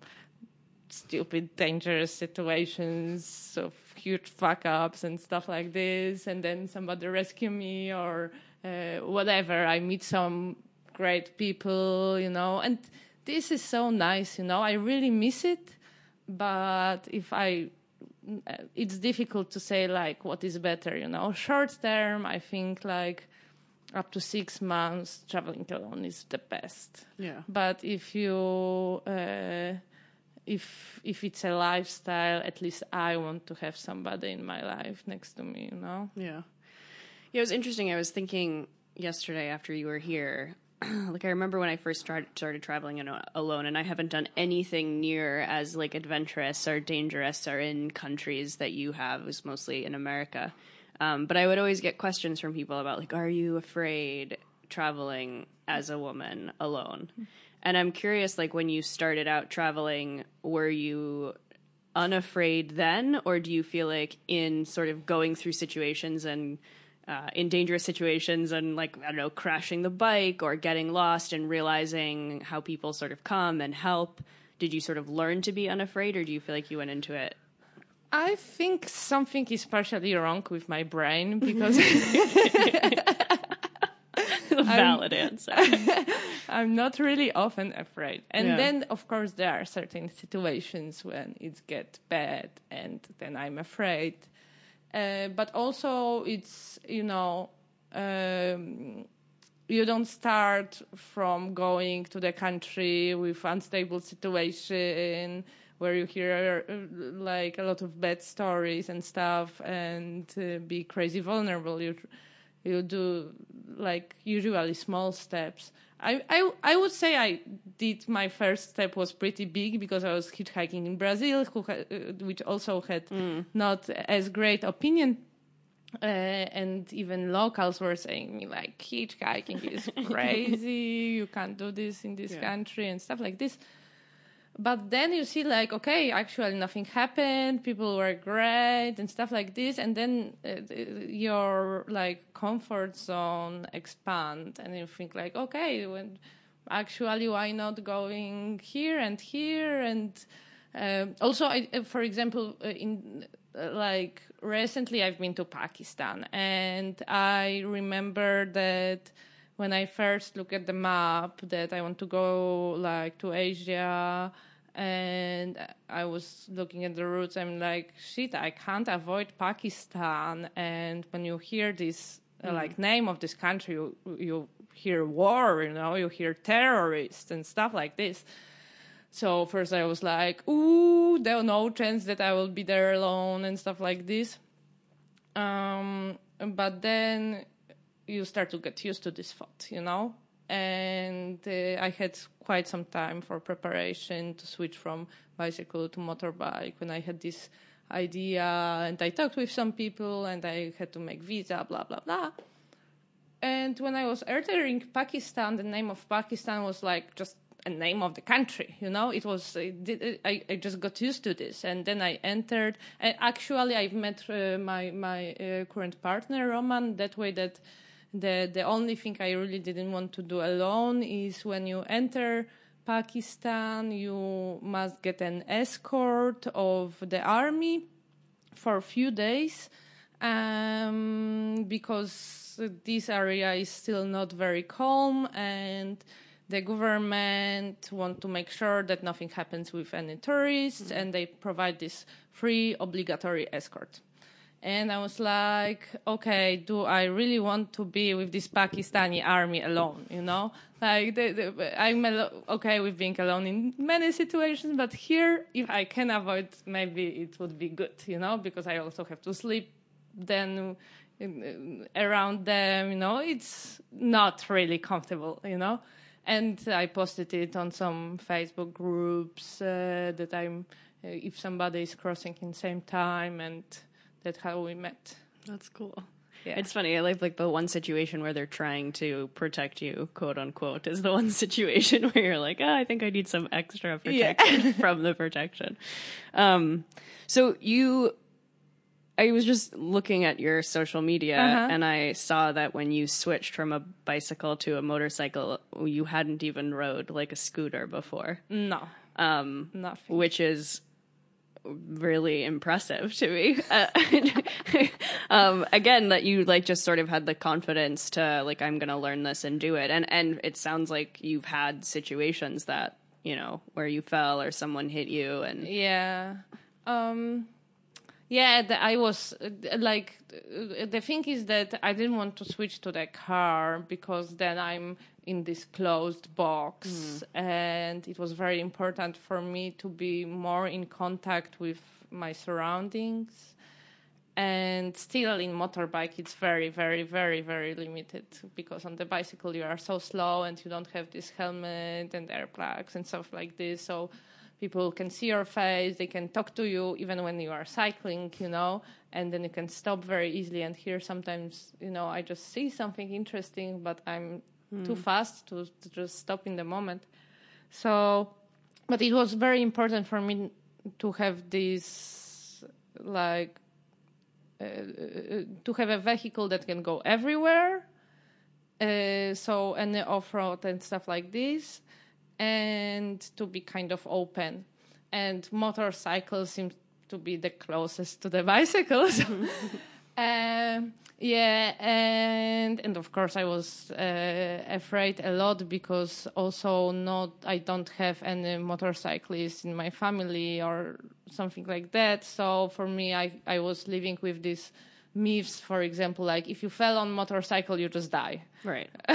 stupid, dangerous situations of huge fuck ups and stuff like this, and then somebody rescue me or uh, whatever. I meet some great people, you know, and this is so nice, you know. I really miss it, but if I uh, it's difficult to say like what is better, you know. Short term, I think like up to six months traveling alone is the best. Yeah. But if you uh, if if it's a lifestyle, at least I want to have somebody in my life next to me, you know. Yeah. Yeah, it was interesting. I was thinking yesterday after you were here. (clears throat) like I remember when I first started started traveling alone, and I haven't done anything near as like adventurous or dangerous or in countries that you have. It was mostly in America, um, but I would always get questions from people about like, "Are you afraid traveling as a woman alone?" And I'm curious, like when you started out traveling, were you unafraid then, or do you feel like in sort of going through situations and uh, in dangerous situations and like I don't know, crashing the bike or getting lost and realizing how people sort of come and help? Did you sort of learn to be unafraid, or do you feel like you went into it? I think something is partially wrong with my brain because (laughs) (laughs) (laughs) Valid answer. (laughs) I'm not really often afraid. And Yeah. then, of course, there are certain situations when it gets bad, and then I'm afraid. Uh, but also, it's you know, um, you don't start from going to the country with unstable situation where you hear uh, like a lot of bad stories and stuff, and uh, be crazy vulnerable. You you do like usually small steps. I, I I would say I did my first step was pretty big because I was hitchhiking in Brazil, who ha- uh, which also had not as great opinion. Uh, and even locals were saying me like hitchhiking is (laughs) crazy. you can't do this in this Yeah. country and stuff like this. But then you see like okay, actually nothing happened. People were great and stuff like this, and then uh, your like comfort zone expand, and you think like okay, when actually why not going here and here and um, also I, uh, for example uh, in uh, like recently I've been to Pakistan and I remember that when I first look at the map that I want to go like to Asia and I was looking at the routes I'm like shit I can't avoid Pakistan and when you hear this uh, like name of this country, you, you hear war, you know, you hear terrorists and stuff like this. So first I was like, ooh, there's no chance that I will be there alone and stuff like this. Um, but then you start to get used to this thought, you know. And uh, I had quite some time for preparation to switch from bicycle to motorbike when I had this idea and I talked with some people and I had to make visa, blah, blah, blah. And when I was entering Pakistan, the name of Pakistan was like just a name of the country, you know. It was I, I just got used to this, and then I entered. And actually, I've met uh, my my uh, current partner Roman that way. That the the only thing I really didn't want to do alone is when you enter Pakistan, you must get an escort of the army for a few days um, because this area is still not very calm and the government want to make sure that nothing happens with any tourists mm-hmm. and they provide this free obligatory escort and i was like okay do i really want to be with this pakistani army alone you know? Like the, the, i'm okay with being alone in many situations but here if i can avoid maybe it would be good you know? Because i also have to sleep then around them you know? It's not really comfortable you know? And I posted it on some Facebook groups uh, that I'm uh, if somebody is crossing in same time, and that's how we met. That's cool. Yeah. It's funny. I like like the one situation where they're trying to protect you, quote unquote, is the one (laughs) situation where you're like, oh, I think I need some extra protection yeah. (laughs) from the protection. Um, so you I was just looking at your social media uh-huh. and I saw that when you switched from a bicycle to a motorcycle, you hadn't even rode like a scooter before. No. Um, Nothing. Which is really impressive to me. (laughs) Uh, (laughs) um, again, that you like just sort of had the confidence to like, I'm going to learn this and do it. And, and it sounds like you've had situations that, you know, where you fell or someone hit you and. Yeah. Um, yeah, the, I was like, the thing is that I didn't want to switch to the car because then I'm in this closed box, mm. and it was very important for me to be more in contact with my surroundings. And still in motorbike, it's very, very, very, very limited because on the bicycle you are so slow and you don't have this helmet and airbags and stuff like this. So people can see your face they can talk to you even when you are cycling you know and then you can stop very easily and here sometimes you know i just see something interesting but i'm mm. too fast to, to, just stop in the moment so but it was very important for me to have this like uh, uh to have a vehicle that can go everywhere uh, so any off-road and stuff like this and to be kind of open. And motorcycles seem to be the closest to the (laughs) bicycles. (laughs) um, yeah, and and of course I was uh, afraid a lot because also not I don't have any motorcyclists in my family or something like that. So for me, I I was living with this myths, for example, like if you fell on motorcycle, you just die. Right. (laughs)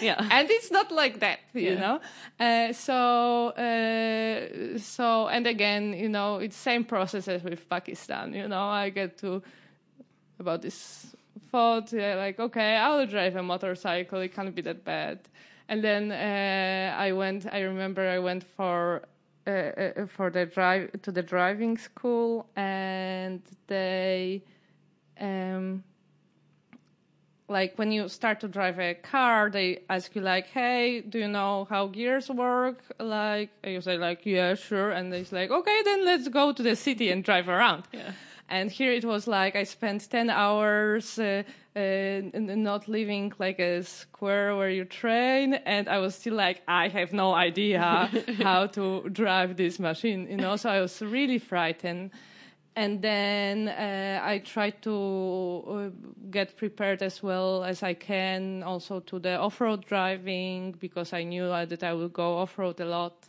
yeah. And it's not like that, you yeah. know. Uh, so uh, so and again, you know, it's same process as with Pakistan. You know, I get to about this thought, yeah, like okay, I'll drive a motorcycle. It can't be that bad. And then uh, I went. I remember I went for uh, uh, for the drive to the driving school, and they um, like when you start to drive a car, they ask you like, "Hey, do you know how gears work?" Like you say like, "Yeah, sure," and they're like, "Okay, then let's go to the city and drive around." Yeah. And here it was like I spent ten hours uh, uh, not living like a square where you train, and I was still like, I have no idea (laughs) how to drive this machine, you know. So I was really frightened and then uh, I try to uh, get prepared as well as I can, also to the off-road driving because I knew that I would go off-road a lot.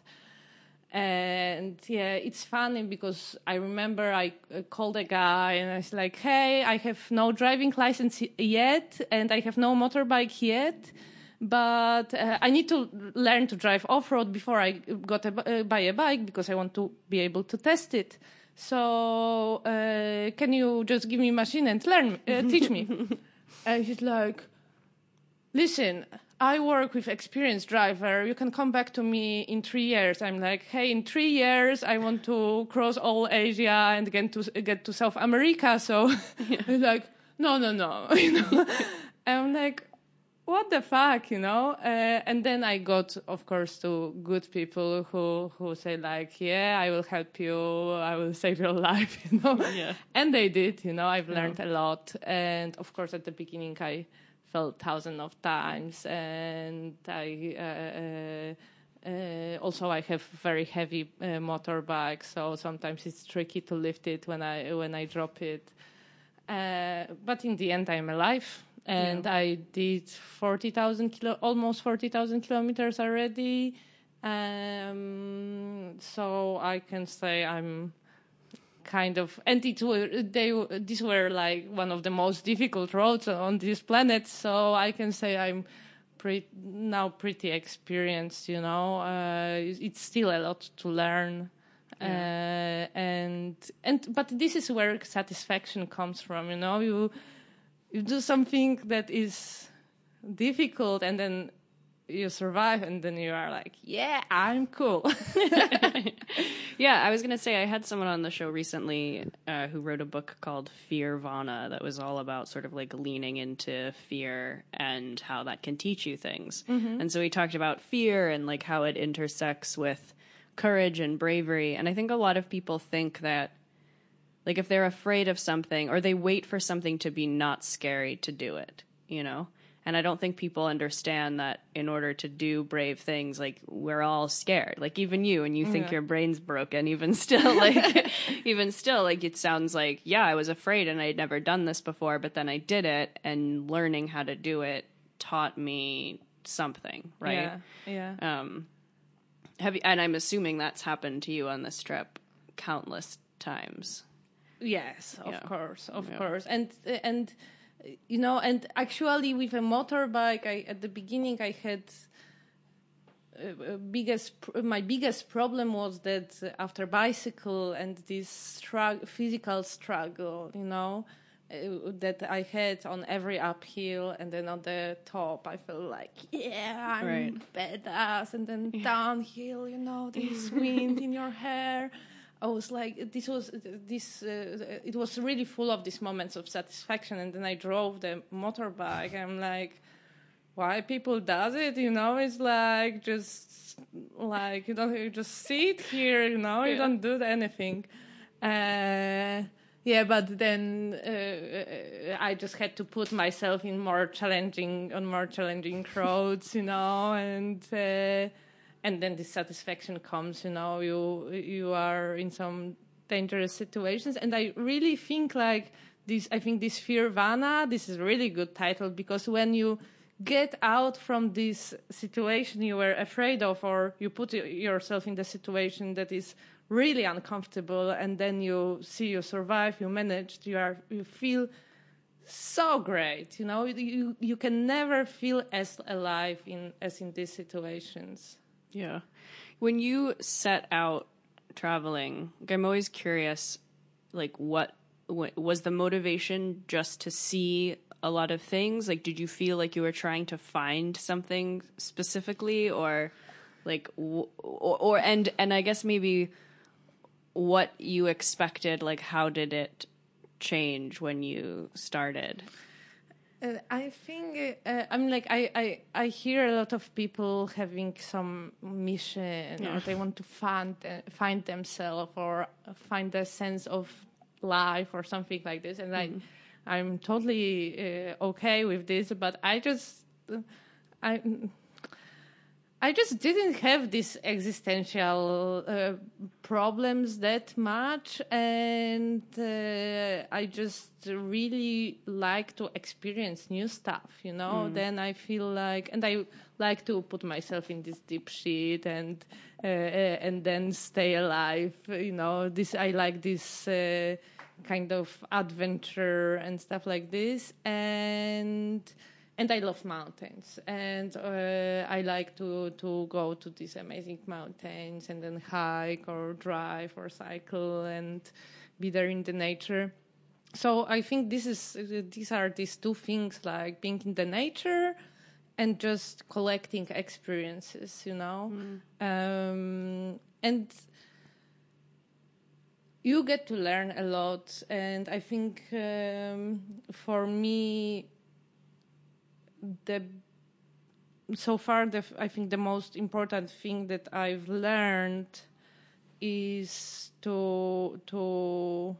and yeah, it's funny because I remember I uh, called a guy and I was like, "Hey, I have no driving license yet, and I have no motorbike yet." But uh, I need to learn to drive off road before I got a, uh, buy a bike because I want to be able to test it. So uh, can you just give me a machine and learn, uh, teach me? (laughs) and he's like, listen, I work with experienced driver. You can come back to me in three years. I'm like, hey, in three years, I want to cross all Asia and get to get to South America. So (laughs) yeah. he's (laughs) like, no, no, no. you know, I'm like, what the fuck, you know? Uh, and then I got, of course, to good people who who say like, yeah, I will help you, I will (laughs) save your life, (laughs) you know? Yeah. And they did, you know. I've learned yeah. a lot, and of course, at the beginning, I fell thousands of times, and I. Uh, uh, uh, also, I have very heavy uh, motorbike, so sometimes it's tricky to lift it when I when I drop it. Uh, but in the end, I'm alive, and yeah. I did forty thousand kilo, almost forty thousand kilometers already. Um, so I can say I'm kind of and it were they these were like one of the most difficult roads on this planet so i can say i'm pretty now pretty experienced you know uh, it's still a lot to learn yeah. uh, and and but this is where satisfaction comes from you know you you do something that is difficult and then you survive and then you are like yeah i'm cool. (laughs) Yeah i was going to say i had someone on the show recently uh, who wrote a book called fearvana that was all about sort of like leaning into fear and how that can teach you things. Mm-hmm. and so he talked about fear and like how it intersects with courage and bravery. And i think a lot of people think that like if they're afraid of something or they wait for something to be not scary to do it you know and I don't think people understand that in order to do brave things, like we're all scared. Like even you, and you think yeah. your brain's broken, even (laughs) still, like (laughs) even still, like it sounds like, yeah, I was afraid and I'd never done this before, but then I did it, and learning how to do it taught me something, right? Yeah. Yeah. Um, have you, and I'm assuming that's happened to you on this trip countless times. Yes, of yeah. course, of yeah. course, and and you know, and actually with a motorbike, I at the beginning I had uh, biggest my biggest problem was that after bicycle and this struggle, physical struggle, you know, uh, that I had on every uphill and then on the top, I felt like yeah, I'm right. badass, and then downhill, you know, this (laughs) wind in your hair. I was like, this was this. Uh, it was really full of these moments of satisfaction, and then I drove the motorbike. I'm like, why people does it? You know, it's like just like you don't you just sit here. You know, you don't do anything. Uh, yeah, but then uh, I just had to put myself in more challenging on more challenging roads, you know, and. And then the satisfaction comes you know you you are in some dangerous situations. And i really think like this i think this fearvana this is a really good title because when you get out from this situation you were afraid of or you put yourself in the situation that is really uncomfortable and then you see you survive you managed you are you feel so great you know? You you can never feel as alive in as in these situations yeah. When you set out traveling, I'm always curious, like, what, what was the motivation just to see a lot of things? Like, did you feel like you were trying to find something specifically, or like, or, or and and I guess maybe what you expected? Like, how did it change when you started? Uh, I think uh, I'm like I, I I hear a lot of people having some mission yeah. or they want to find uh, find themselves or find a sense of life or something like this, and mm-hmm. I I'm totally uh, okay with this, but I just uh, I I just didn't have these existential uh, problems that much, and uh, I just really like to experience new stuff, you know. Mm. Then I feel like, and I like to put myself in this deep shit and uh, uh and then stay alive, you know. This I like this uh, kind of adventure and stuff like this, and and I love mountains, and uh, I like to to go to these amazing mountains and then hike or drive or cycle and be there in the nature. So I think this is these are these two things like being in the nature and just collecting experiences, you know, mm. um, and you get to learn a lot. And I think um, for me the so far the I think the most important thing that I've learned is to to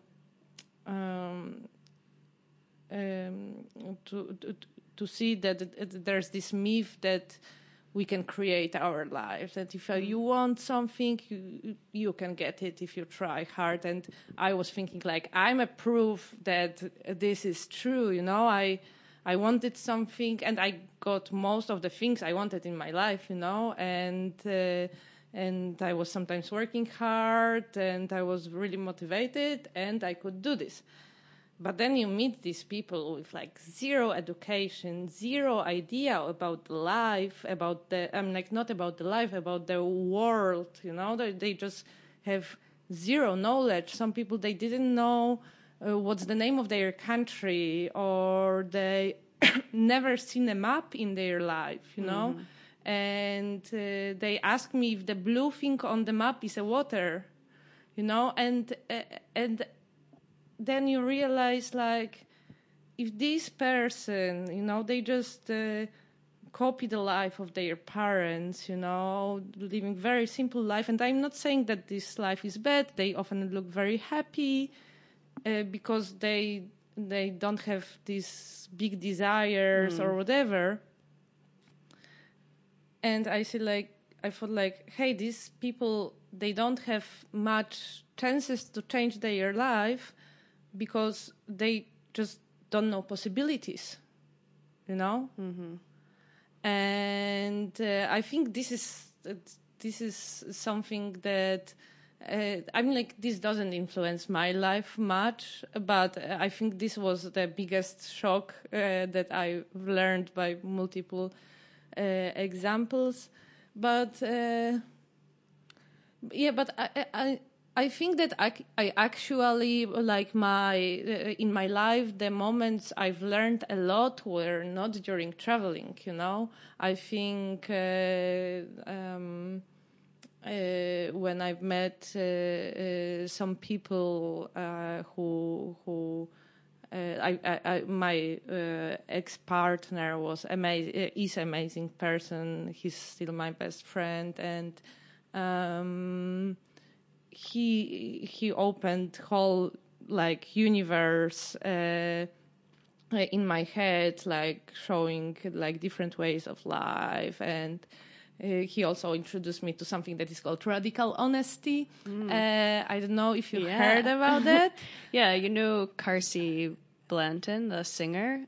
um, um, to, to to see that there's this myth that we can create our lives that if you want something you you can get it if you try hard. And i was thinking like i'm a proof that this is true you know? I I wanted something, and I got most of the things I wanted in my life, you know, and uh, and I was sometimes working hard, and I was really motivated, and I could do this. But then you meet these people with like zero education, zero idea about life, about the I'm like not about the life, about the world, you know. They, they just have zero knowledge. Some people they didn't know uh, what's the name of their country or they (coughs) never seen a map in their life you know mm-hmm. and uh, they ask me if the blue thing on the map is a water you know and uh, and then you realize like if this person you know they just uh, copy the life of their parents, you know, living very simple life. And I'm not saying that this life is bad. They often look very happy uh, because they they don't have these big desires mm. or whatever. And I see like I thought like, hey, these people they don't have much chances to change their life because they just don't know possibilities, you know. Mm-hmm. And uh, I think this is this is something that uh, I mean, like this doesn't influence my life much, but uh, I think this was the biggest shock uh, that I learned by multiple uh, examples. But uh, yeah, but I, I I think that I, I actually like my uh, in my life the moments I've learned a lot were not during traveling. You know, I think. Um, when I've met uh, uh, some people who who I, I, I, my ex partner was amazing is amazing person. He's still my best friend and. Um, he he opened whole like universe uh, in my head like showing like different ways of life and uh, he also introduced me to something that is called radical honesty. Mm. Uh, I don't know if you yeah. heard about that. (laughs) yeah, you know Carsie Blanton, the singer.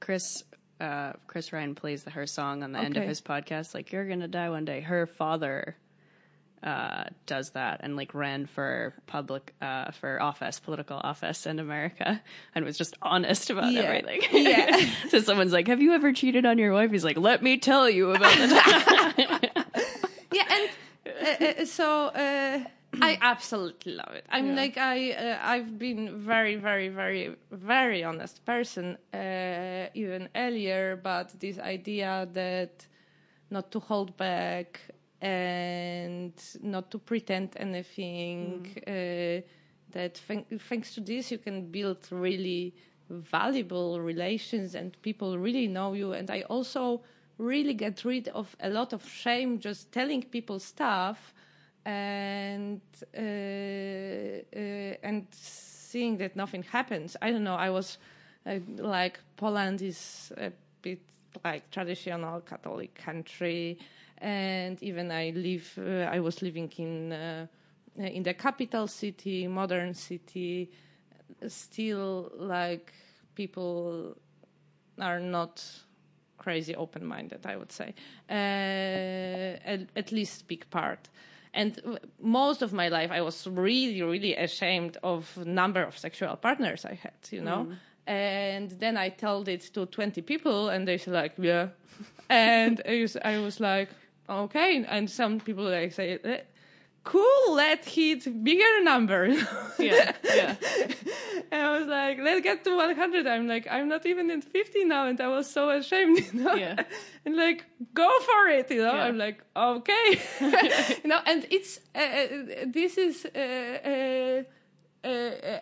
Chris uh, Chris Ryan plays the, her song on the okay. end of his podcast. Like you're gonna die one day. Her father uh, does that and like ran for public uh, for office, political office in America, and was just honest about yeah. everything. (laughs) Yeah. (laughs) so someone's like, "Have you ever cheated on your wife?" He's like, "Let me tell you about the." (laughs) yeah, and uh, uh so. Uh, I absolutely love it. I'm yeah. like I uh, I've been very very very very honest person uh, even earlier, but this idea that not to hold back and not to pretend anything. Mm. Uh, that th- thanks to this, you can build really valuable relations and people really know you. And I also really get rid of a lot of shame just telling people stuff and uh, uh, and seeing that nothing happens. I don't know. I was uh, like Poland is a bit like traditional Catholic country, and even I live. Uh, I was living in uh, in the capital city, modern city. Still, like people are not crazy open minded. I would say, uh, at, at least big part and most of my life i was really really ashamed of number of sexual partners i had you know mm and then I told it to 20 people, and they said like, yeah, (laughs) and I was, I was like, okay, and some people like say, eh, cool, let's hit bigger number. (laughs) yeah, yeah. and I was like, let's get to 100. I'm like, I'm not even in 50 now, and I was so ashamed, you know. Yeah. (laughs) and like, go for it, you know. Yeah. I'm like, okay, (laughs) you know. And it's uh, uh this is. Uh, uh, uh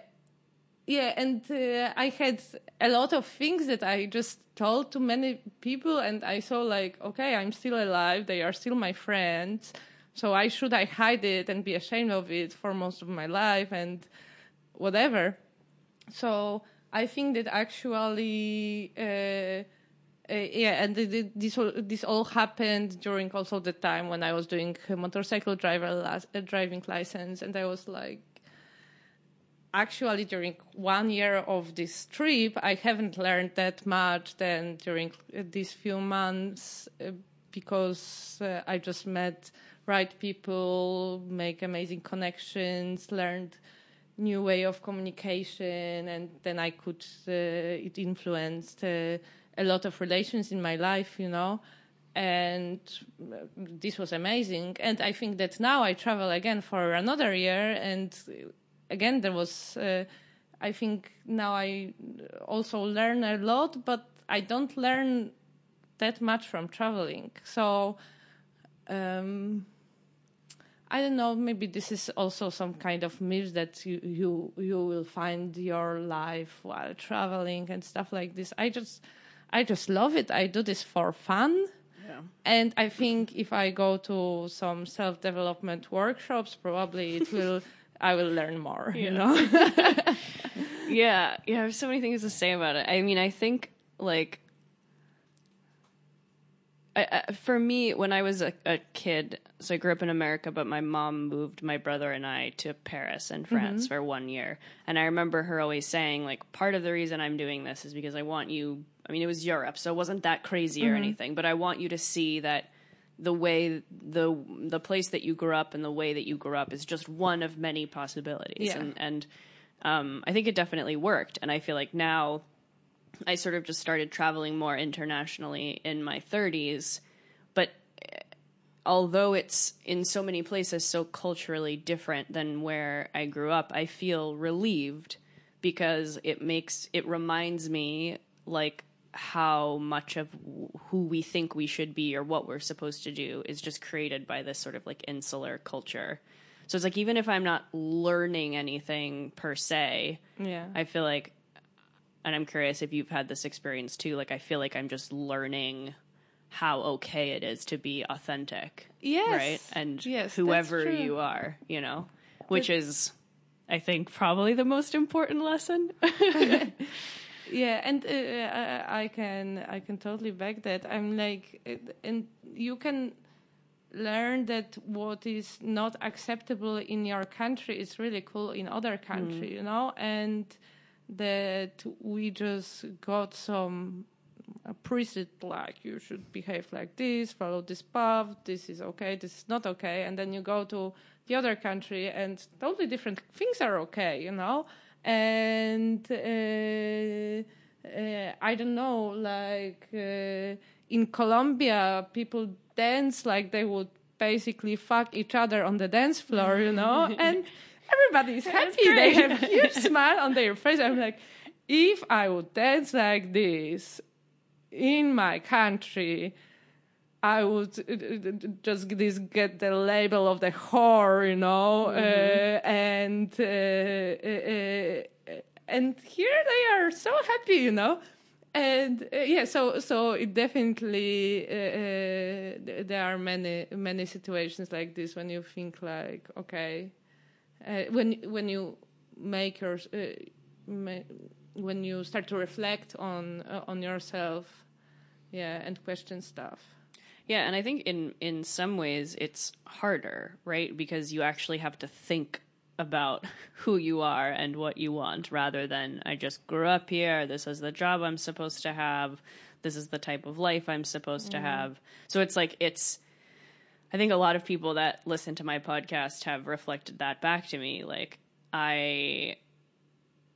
yeah, and uh, I had a lot of things that I just told to many people, and I saw like, okay, I'm still alive. They are still my friends. So I should I hide it and be ashamed of it for most of my life and whatever. So I think that actually, uh, uh, yeah, and this all, this all happened during also the time when I was doing motorcycle driver uh, driving license, and I was like, actually during one year of this trip, I haven't learned that much than during uh, these few months uh, because uh, I just met right people, make amazing connections, learned new way of communication, and then I could uh, it influenced a lot of relations in my life, you know. And this was amazing. And I think that now I travel again for another year, and again, there was, uh, I think now I also learn a lot, but I don't learn that much from traveling. So, um, I don't know. Maybe this is also some kind of myth that you you you will find your life while traveling and stuff like this. I just I just love it. I do this for fun. Yeah. And I think if I go to some self development workshops, probably it will (laughs) I will learn more, (laughs) yeah. you know? yeah, yeah, I have so many things to say about it. I mean, I think, like, I, I, for me, when I was a, a, kid, so I grew up in America, but my mom moved my brother and I to Paris and France mm-hmm. for one year. And I remember her always saying, like, part of the reason I'm doing this is because I want you. I mean, it was Europe, so it wasn't that crazy mm-hmm. or anything, but I want you to see that the way the the place that you grew up and the way that you grew up is just one of many possibilities. Yeah. and and um, I think it definitely worked. And I feel like now I sort of just started traveling more internationally in my 30s but eh, although it's in so many places so culturally different than where I grew up I feel relieved because it makes it reminds me like how much of who we think we should be or what we're supposed to do is just created by this sort of like insular culture. So it's like even if I'm not learning anything per se, yeah, I feel like, and I'm curious if you've had this experience too. Like I feel like I'm just learning how okay it is to be authentic, yes, right, and yes, whoever you are, you know, which is, I think, probably the most important lesson. (laughs) (laughs) yeah and uh, uh, i can i can totally back that. I'm like and you can learn that what is not acceptable in your country is really cool in other country mm. you know? And that we just got some a preset like you should behave like this follow this path this is okay this is not okay. And then you go to the other country and totally different things are okay you know and uh, uh, I don't know, like uh, in Colombia, people dance like they would basically fuck each other on the dance floor, you know, (laughs) and everybody is happy. They have huge smile on their face. I'm like, if I would dance like this in my country, I would uh, uh, just this get the label of the whore, you know, mm-hmm. uh, and uh, uh, and here they are so happy, you know, and yeah, so so it definitely there are many many situations like this when you think like okay, when when you make your when you start to reflect on on yourself yeah and question stuff yeah and i think in in some ways it's harder right? Because you actually have to think about (laughs) who you are and what you want rather than i just grew up here. This is the job i'm supposed to have. This is the type of life i'm supposed mm-hmm. to have. So it's like it's i think a lot of people that listen to my podcast have reflected that back to me. Like i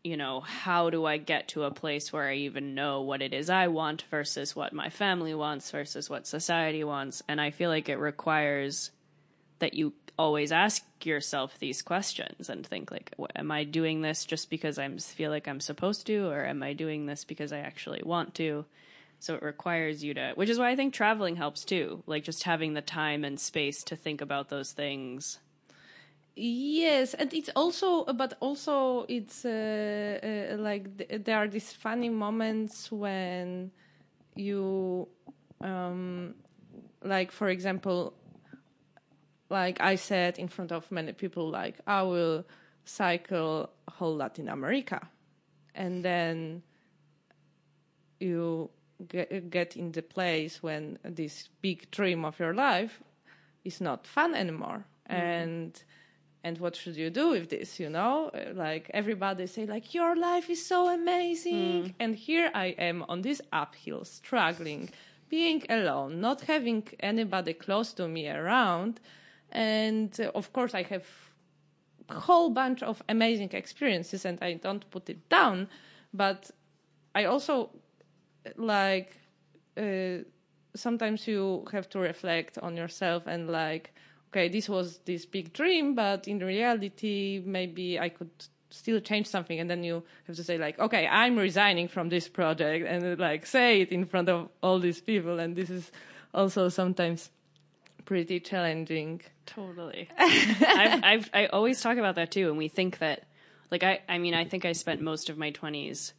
you know, how do I get to a place where I even know what it is I want versus what my family wants versus what society wants? And I feel like it requires that you always ask yourself these questions and think like am I doing this just because I feel like I'm supposed to or am I doing this because I actually want to? So it requires you to which is why I think traveling helps too, like just having the time and space to think about those things Yes, and it's also, but also it's uh, uh, like th- there are these funny moments when you, um, like for example, like I said in front of many people, like I will cycle whole Latin America, and then you get, get in the place when this big dream of your life is not fun anymore, mm-hmm. and and what should you do with this you know? Like everybody say like your life is so amazing. Mm. and here i am on this uphill struggling being alone not having anybody close to me around. And uh, of course i have a whole bunch of amazing experiences and i don't put it down. But i also like uh, sometimes you have to reflect on yourself and like okay, this was this big dream, but in reality, maybe I could still change something. And then you have to say like, okay, I'm resigning from this project and like say it in front of all these people. And this is also sometimes pretty challenging. Totally. (laughs) I've, I've, I always talk about that too. And we think that like, I, I mean, I think I spent most of my twenties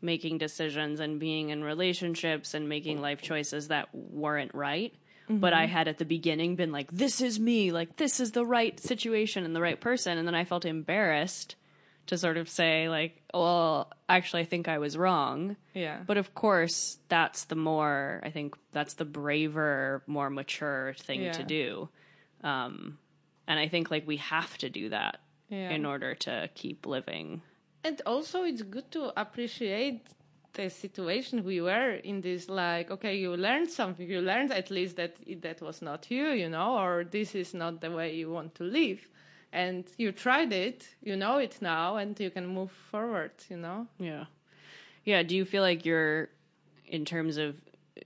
making decisions and being in relationships and making oh. life choices that weren't right. Mm-hmm. But I mm-hmm. had at the beginning been like, this is me, like, this is the right situation and the right person. And then I felt embarrassed to sort of say, like, well, actually, I think I was wrong. Yeah. But of course, that's the more, I think that's the braver, more mature thing yeah. to do. Um, and I think, like, we have to do that yeah. in order to keep living. And also, it's good to appreciate the situation we were in this like okay you learned something you learned at least that that was not you you know or this is not the way you want to live. And you tried it you know it now and you can move forward you know? Yeah. Yeah do you feel like you're in terms of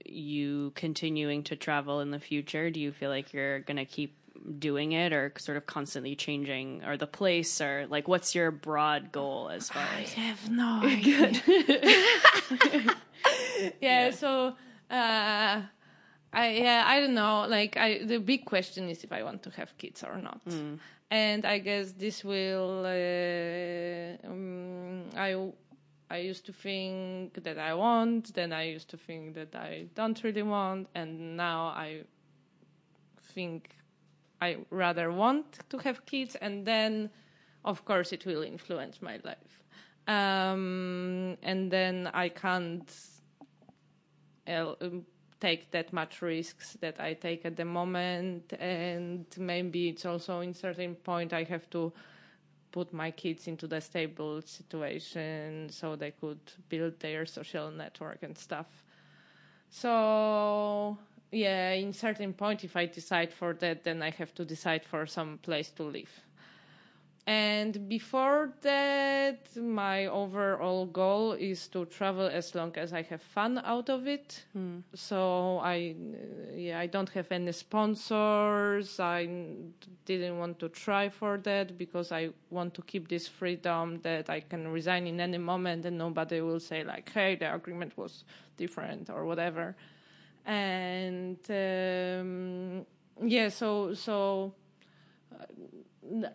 you continuing to travel in the future do you feel like you're going to keep doing it or sort of constantly changing or the place or like what's your broad goal as far I as I have no (laughs) idea. (laughs) yeah, yeah, so uh I yeah, I don't know. Like I the big question is if I want to have kids or not. Mm. And I guess this will uh, um, I I used to think that I want, then I used to think that I don't really want, and now I think I rather want to have kids, and then, of course, it will influence my life. Um, and then I can't uh, take that much risks that I take at the moment, and maybe it's also in certain point I have to put my kids into the stable situation so they could build their social network and stuff. So yeah, in certain point, if I decide for that, then I have to decide for some place to live. And before that, my overall goal is to travel as long as I have fun out of it. Hmm. So I, yeah, I don't have any sponsors. I didn't want to try for that because I want to keep this freedom that I can resign in any moment and nobody will say like, "Hey, the agreement was different" or whatever and um, yeah, so so. Uh,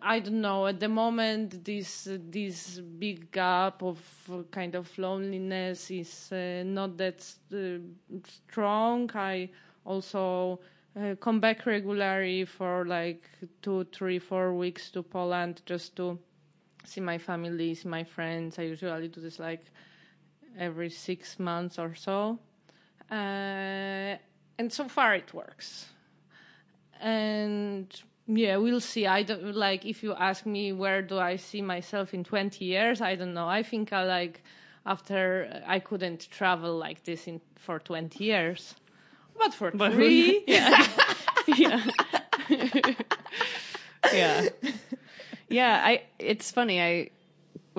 I don't know. At the moment, this this big gap of uh, kind of loneliness is uh, not that uh, strong. I also uh, come back regularly for like two, three, four weeks to Poland just to see my family, see my friends. I usually do this like every six months or so uh, and so far it works. And yeah, we'll see. I don't like if you ask me where do I see myself in 20 years. I don't know. I think I like after I couldn't travel like this in for 20 years, but for But- three, (laughs) yeah. (laughs) yeah. (laughs) yeah. Yeah, I it's funny. I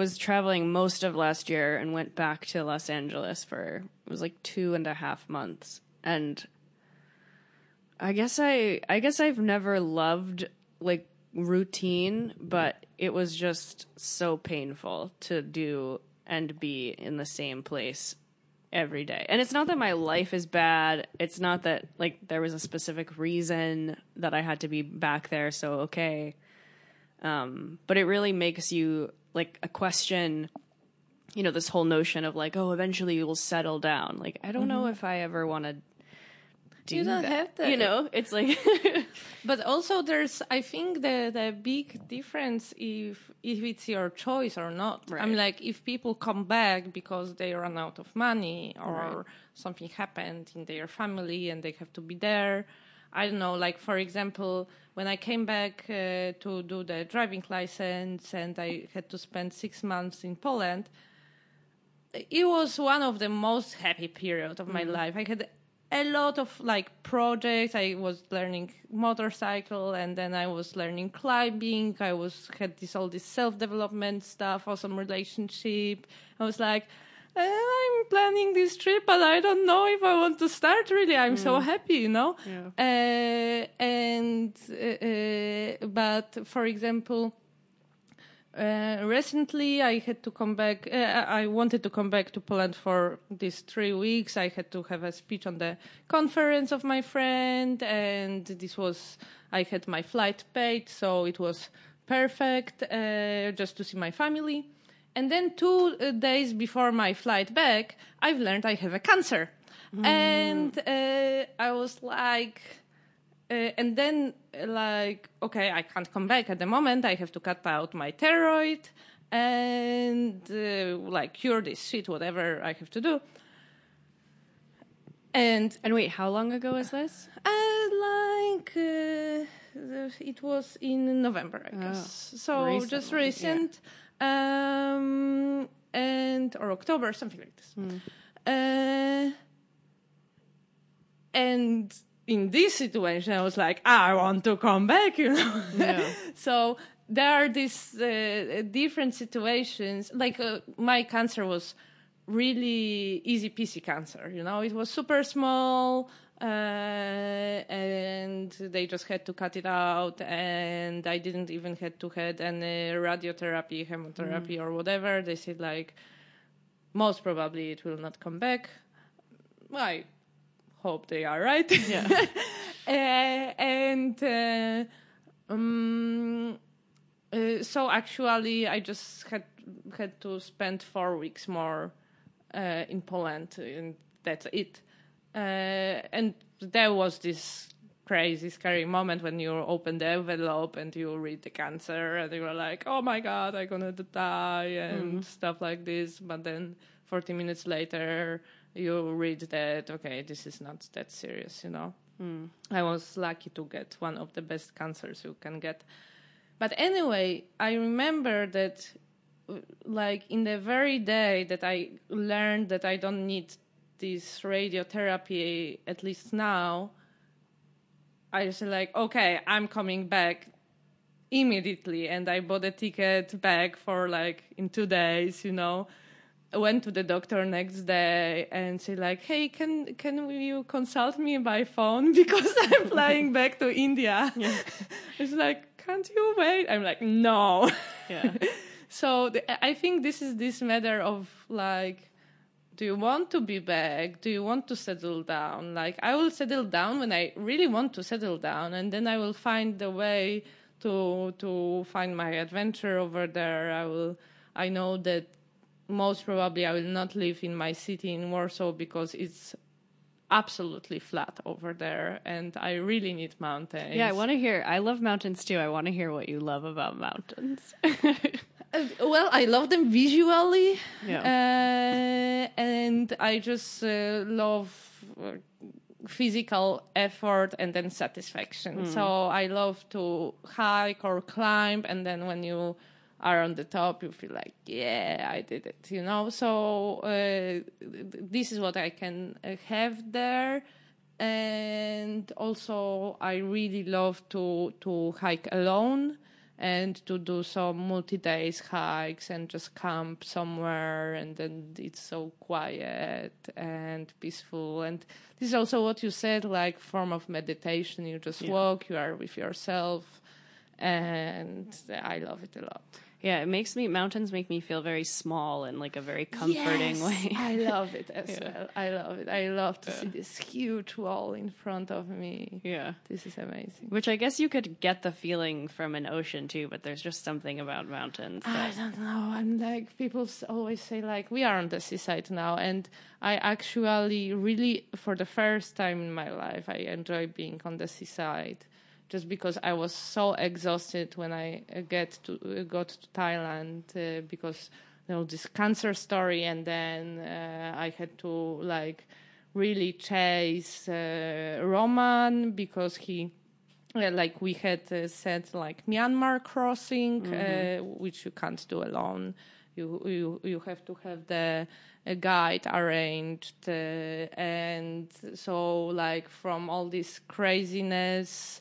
was traveling most of last year and went back to Los Angeles for it was like two and a half months. And I guess I I guess I've never loved like routine, but it was just so painful to do and be in the same place every day. And it's not that my life is bad. It's not that like there was a specific reason that I had to be back there, so okay. Um, but it really makes you like a question you know this whole notion of like oh eventually you will settle down like i don't know mm-hmm. if i ever want to do You don't that. have to. you know it's like (laughs) But also, there's I think the the big difference if if it's your choice or not. Right. I'm like if people come back because they run out of money or Right. something happened in their family and they have to be there. I don't know. Like for example, when I came back uh, to do the driving license and I had to spend six months in Poland, it was one of the most happy period of my life. I had a lot of like projects. I was learning motorcycle, and then I was learning climbing. I was had this all this self development stuff, awesome relationship. I was like. "Uh, I'm planning this trip, but I don't know if I want to start. Really, I'm so happy, you know. Yeah. Uh, and uh, uh, but for example, uh, recently, I had to come back. Uh, I wanted to come back to Poland for these three weeks. I had to have a speech on the conference of my friend, and this was I had my flight paid, so it was perfect uh, just to see my family. And then two uh, days before my flight back, I've learned I have a cancer, and uh, I was like. Uh, and then, like, okay, I can't come back at the moment. I have to cut out my thyroid and, uh, like, cure this shit, whatever I have to do. And, and wait how long ago was this uh, like, uh, it was in November, I guess. so just recent. yeah. Um, and, or October, something like this. Uh, and in this situation, I was like, I want to come back, you know. Yeah. (laughs) so there are these uh, different situations. Like uh, my cancer was really easy peasy cancer, you know. It was super small, uh, and they just had to cut it out, and I didn't even had to had any radiotherapy, chemotherapy, or whatever. They said like, most probably it will not come back. I hope they are right. Yeah. (laughs) uh, and uh, um, uh, so actually, I just had had to spend four weeks more uh, in Poland, and that's it. Uh, and there was this crazy, scary moment when you open the envelope and you read the cancer, and you're like, "Oh my god, I'm gonna die," and stuff like this. But then, 40 minutes later, you read that okay, this is not that serious, you know. I was lucky to get one of the best cancers you can get. But anyway, I remember that, like, in the very day that I learned that I don't need this radiotherapy, at least now, I was like, okay, I'm coming back immediately. And I bought a ticket back for like in two days, you know. I went to the doctor next day and said like, "Hey, can can you consult me by phone (laughs) because I'm (laughs) flying back to India?" (laughs) it's like, "Can't you wait?" I'm like, "No." Yeah. so the, I think this is this matter of like, do you want to be back? Do you want to settle down? Like, I will settle down when I really want to settle down, and then I will find the way to to find my adventure over there. I will. I know that most probably I will not live in my city in Warsaw because it's absolutely flat over there, and I really need mountains. Yeah, I want to hear. I love mountains too. I want to hear what you love about mountains. (laughs) Uh, well, I love them visually, Yeah. uh, and I just uh, love uh, physical effort and then satisfaction. So I love to hike or climb, and then when you are on the top, you feel like, yeah, I did it, you know. So uh, th- this is what I can uh, have there. And also, I really love to to hike alone and to do some multi days hikes and just camp somewhere and then it's so quiet and peaceful. And this is also what you said like form of meditation. You just Yeah. walk you are with yourself and i love it a lot Yeah, it makes me mountains make me feel very small in like a very comforting Yes, way. i love it as (laughs) well. I love it. I love to see this huge wall in front of me. Yeah. this is amazing. Which I guess you could get the feeling from an ocean too, but there's just something about mountains I don't know. I'm like people always say like we are on the seaside now, and I actually really for the first time in my life I enjoy being on the seaside, just because I was so exhausted when I uh, get to uh, got to Thailand uh, because you know this cancer story, and then uh, I had to like really chase uh, Roman because he uh, like we had uh, said like Myanmar crossing, uh, which you can't do alone. You you you have to have the a guide arranged, and so like from all this craziness.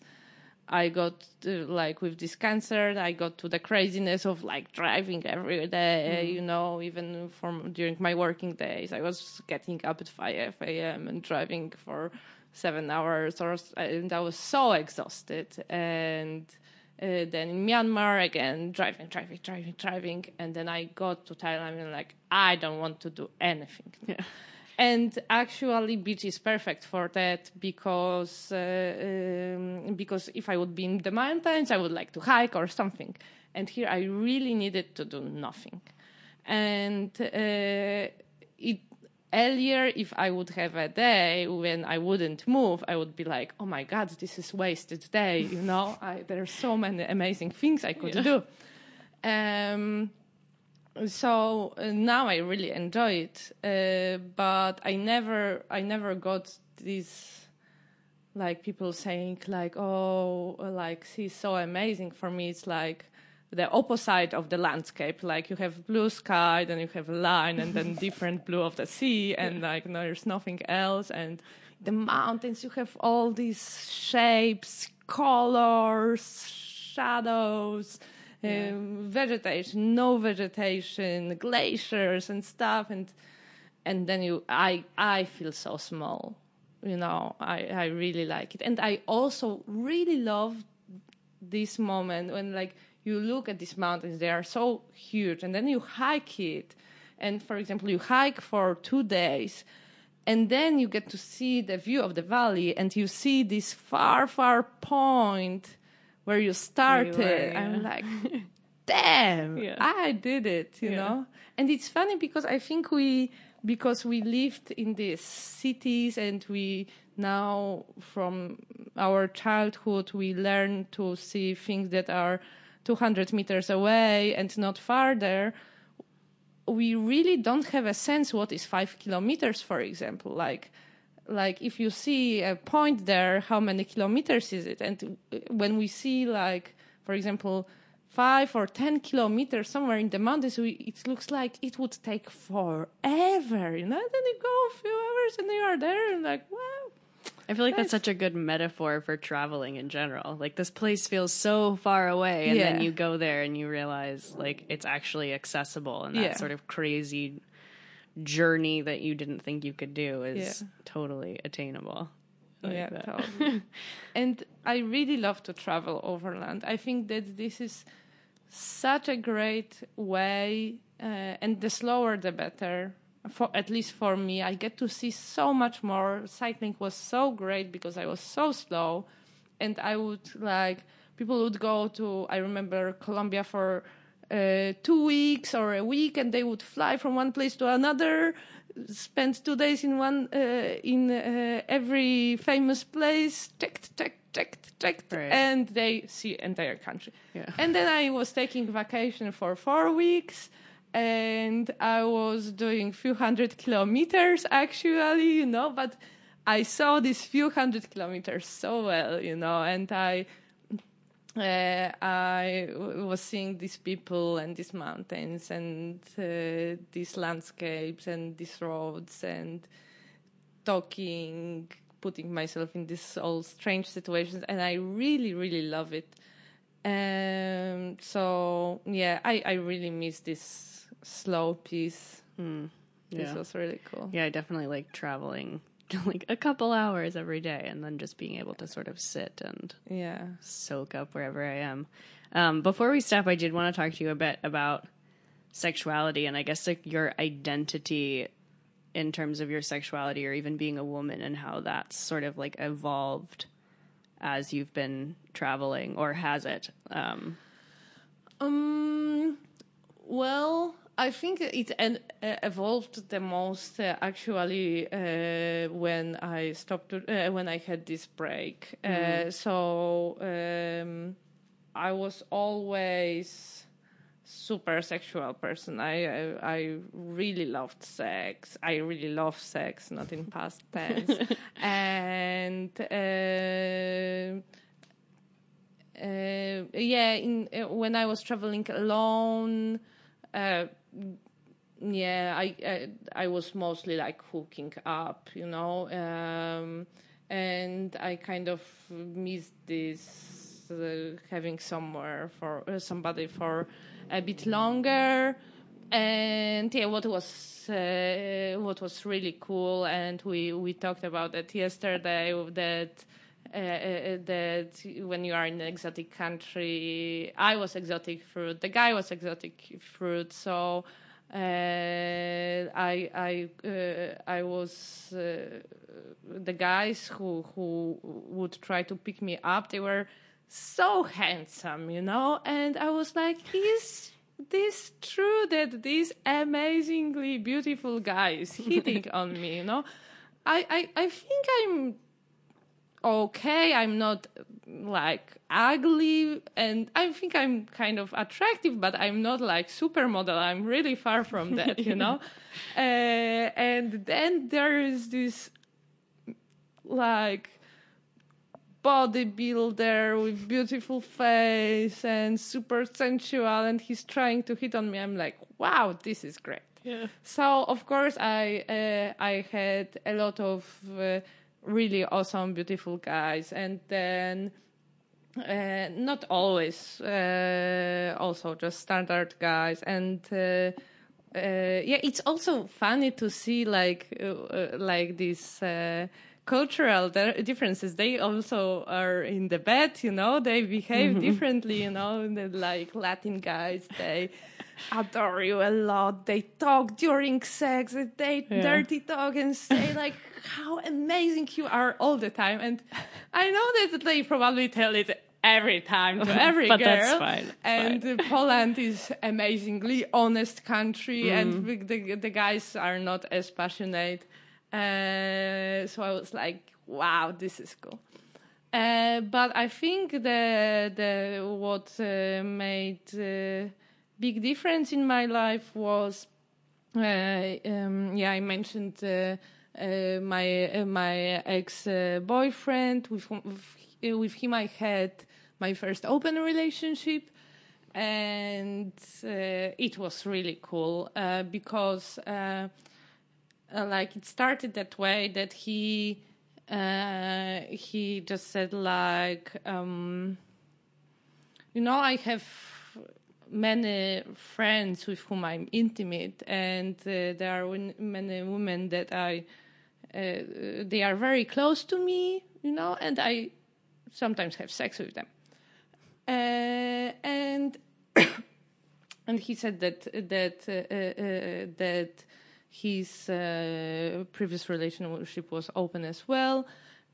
I got uh, like with this cancer, I got to the craziness of like driving every day, you know, even from during my working days. I was getting up at 5 a.m. and driving for seven hours, or and I was so exhausted. And uh, then in Myanmar again, driving, driving, driving, driving, and then I got to Thailand and like I don't want to do anything. Yeah. And actually, beach is perfect for that because uh, um, because if I would be in the mountains, I would like to hike or something. And here, I really needed to do nothing. And uh, it earlier, if I would have a day when I wouldn't move, I would be like, "Oh my God, this is wasted day." You know, I, there are so many amazing things I could do. Um, so uh, now I really enjoy it, uh, but I never, I never got this, like people saying like, oh, like she's so amazing. For me, it's like the opposite of the landscape. Like you have blue sky, then you have a line, and then (laughs) different blue of the sea, and like no, there's nothing else. And the mountains, you have all these shapes, colors, shadows um, vegetation, no vegetation, glaciers and stuff, and and then you, I, I feel so small. You know, I, I really like it, and I also really love this moment when like you look at these mountains; they are so huge, and then you hike it, and for example, you hike for two days. And then you get to see the view of the valley, and you see this far, far point where you started. were, I'm like, (laughs) damn, Yeah. I did it, you Yeah. know? And it's funny because I think we, because we lived in these cities and we now, from our childhood, we learn to see things that are 200 meters away and not farther. We really don't have a sense what is five kilometers, for example. Like, like if you see a point there, how many kilometers is it? And uh, when we see like, for example, five or ten kilometers somewhere in the mountains, we, it looks like it would take forever, you know. Then you go a few hours and you are there, and like, wow. I feel like that's Nice. such a good metaphor for traveling in general. Like this place feels so far away, and then you go there and you realize like it's actually accessible, and that Yeah. sort of crazy journey that you didn't think you could do is Yeah. totally attainable. Like yeah, totally. (laughs) and I really love to travel overland. I think that this is such a great way, uh, and the slower the better. For at least for me, I get to see so much more. Cycling was so great because I was so slow, and I would like people would go to. I remember Colombia for uh, two weeks or a week, and they would fly from one place to another, spend two days in one uh, in uh, every famous place, check check checked, checked, Right. and they see entire country. Yeah. And then I was taking vacation for four weeks, and I was doing few hundred kilometers actually, you know, but I saw these few hundred kilometers so well, you know, and I uh, I w- was seeing these people and these mountains and uh, these landscapes and these roads and talking, putting myself in these all strange situations, and I really, really love it. Um, so yeah, I, I really miss this slow piece. This Hmm. Yeah. was really cool. Yeah, I definitely like traveling (laughs) like a couple hours every day and then just being able to sort of sit and Yeah. soak up wherever I am. Um, before we stop, I did want to talk to you a bit about sexuality and I guess like your identity in terms of your sexuality or even being a woman and how that's sort of like evolved as you've been traveling or has it? Um, Um, well, I think it en- uh, evolved the most uh, actually uh, when I stopped, uh, when I had this break. Uh, so um, I was always super sexual person. I, I I really loved sex. I really love sex, not in past (laughs) tense. and uh, uh, yeah, in uh, when I was traveling alone, uh, yeah, I, I I was mostly like hooking up, you know, um, and I kind of missed this uh, having somewhere for uh, somebody for a bit longer. And yeah, what was uh, what was really cool, and we we talked about that yesterday. That that when you are in an exotic country, I was exotic fruit, the guy was exotic fruit, so uh, I I uh, I was uh, the guys who who would try to pick me up. They were so handsome, you know, and I was like, is this true that this amazingly beautiful guy is hitting (laughs) on me? You know, I I, I think I'm okay. I'm not like ugly, and I think I'm kind of attractive, but I'm not like supermodel. I'm really far from (laughs) that, you know. Uh, and then there is this like bodybuilder with beautiful face and super sensual, and he's trying to hit on me. I'm like, wow, this is great. yeah. So of course I uh, I had a lot of uh, really awesome, beautiful guys, and then uh, not always, uh, also just standard guys, and uh, uh, yeah, it's also funny to see like uh, uh, like these. Cultural differences. They also are in the bed you know? They behave differently you know? Like latin guys they (laughs) adore you a lot. They talk during sex. They Yeah. dirty talk and say like how amazing you are all the time and i know that they probably tell it every time to (laughs) every But girl that's fine, and uh, (laughs) poland is amazingly honest country Mm. and the, the, guys are not as passionate uh, so I was like, wow, this is cool. Uh, but I think the the what uh, made uh, big difference in my life was, uh, um, yeah, I mentioned uh, my uh, my ex uh, boyfriend with with, him I had my first open relationship and uh, it was really cool uh, because uh, uh, like it started that way that he uh, he just said like um, you know I have many friends with whom I'm intimate and uh, there are many women that I uh, they are very close to me you know and I sometimes have sex with them. Uh, and (coughs) and he said that that uh, uh, that his uh, previous relationship was open as well.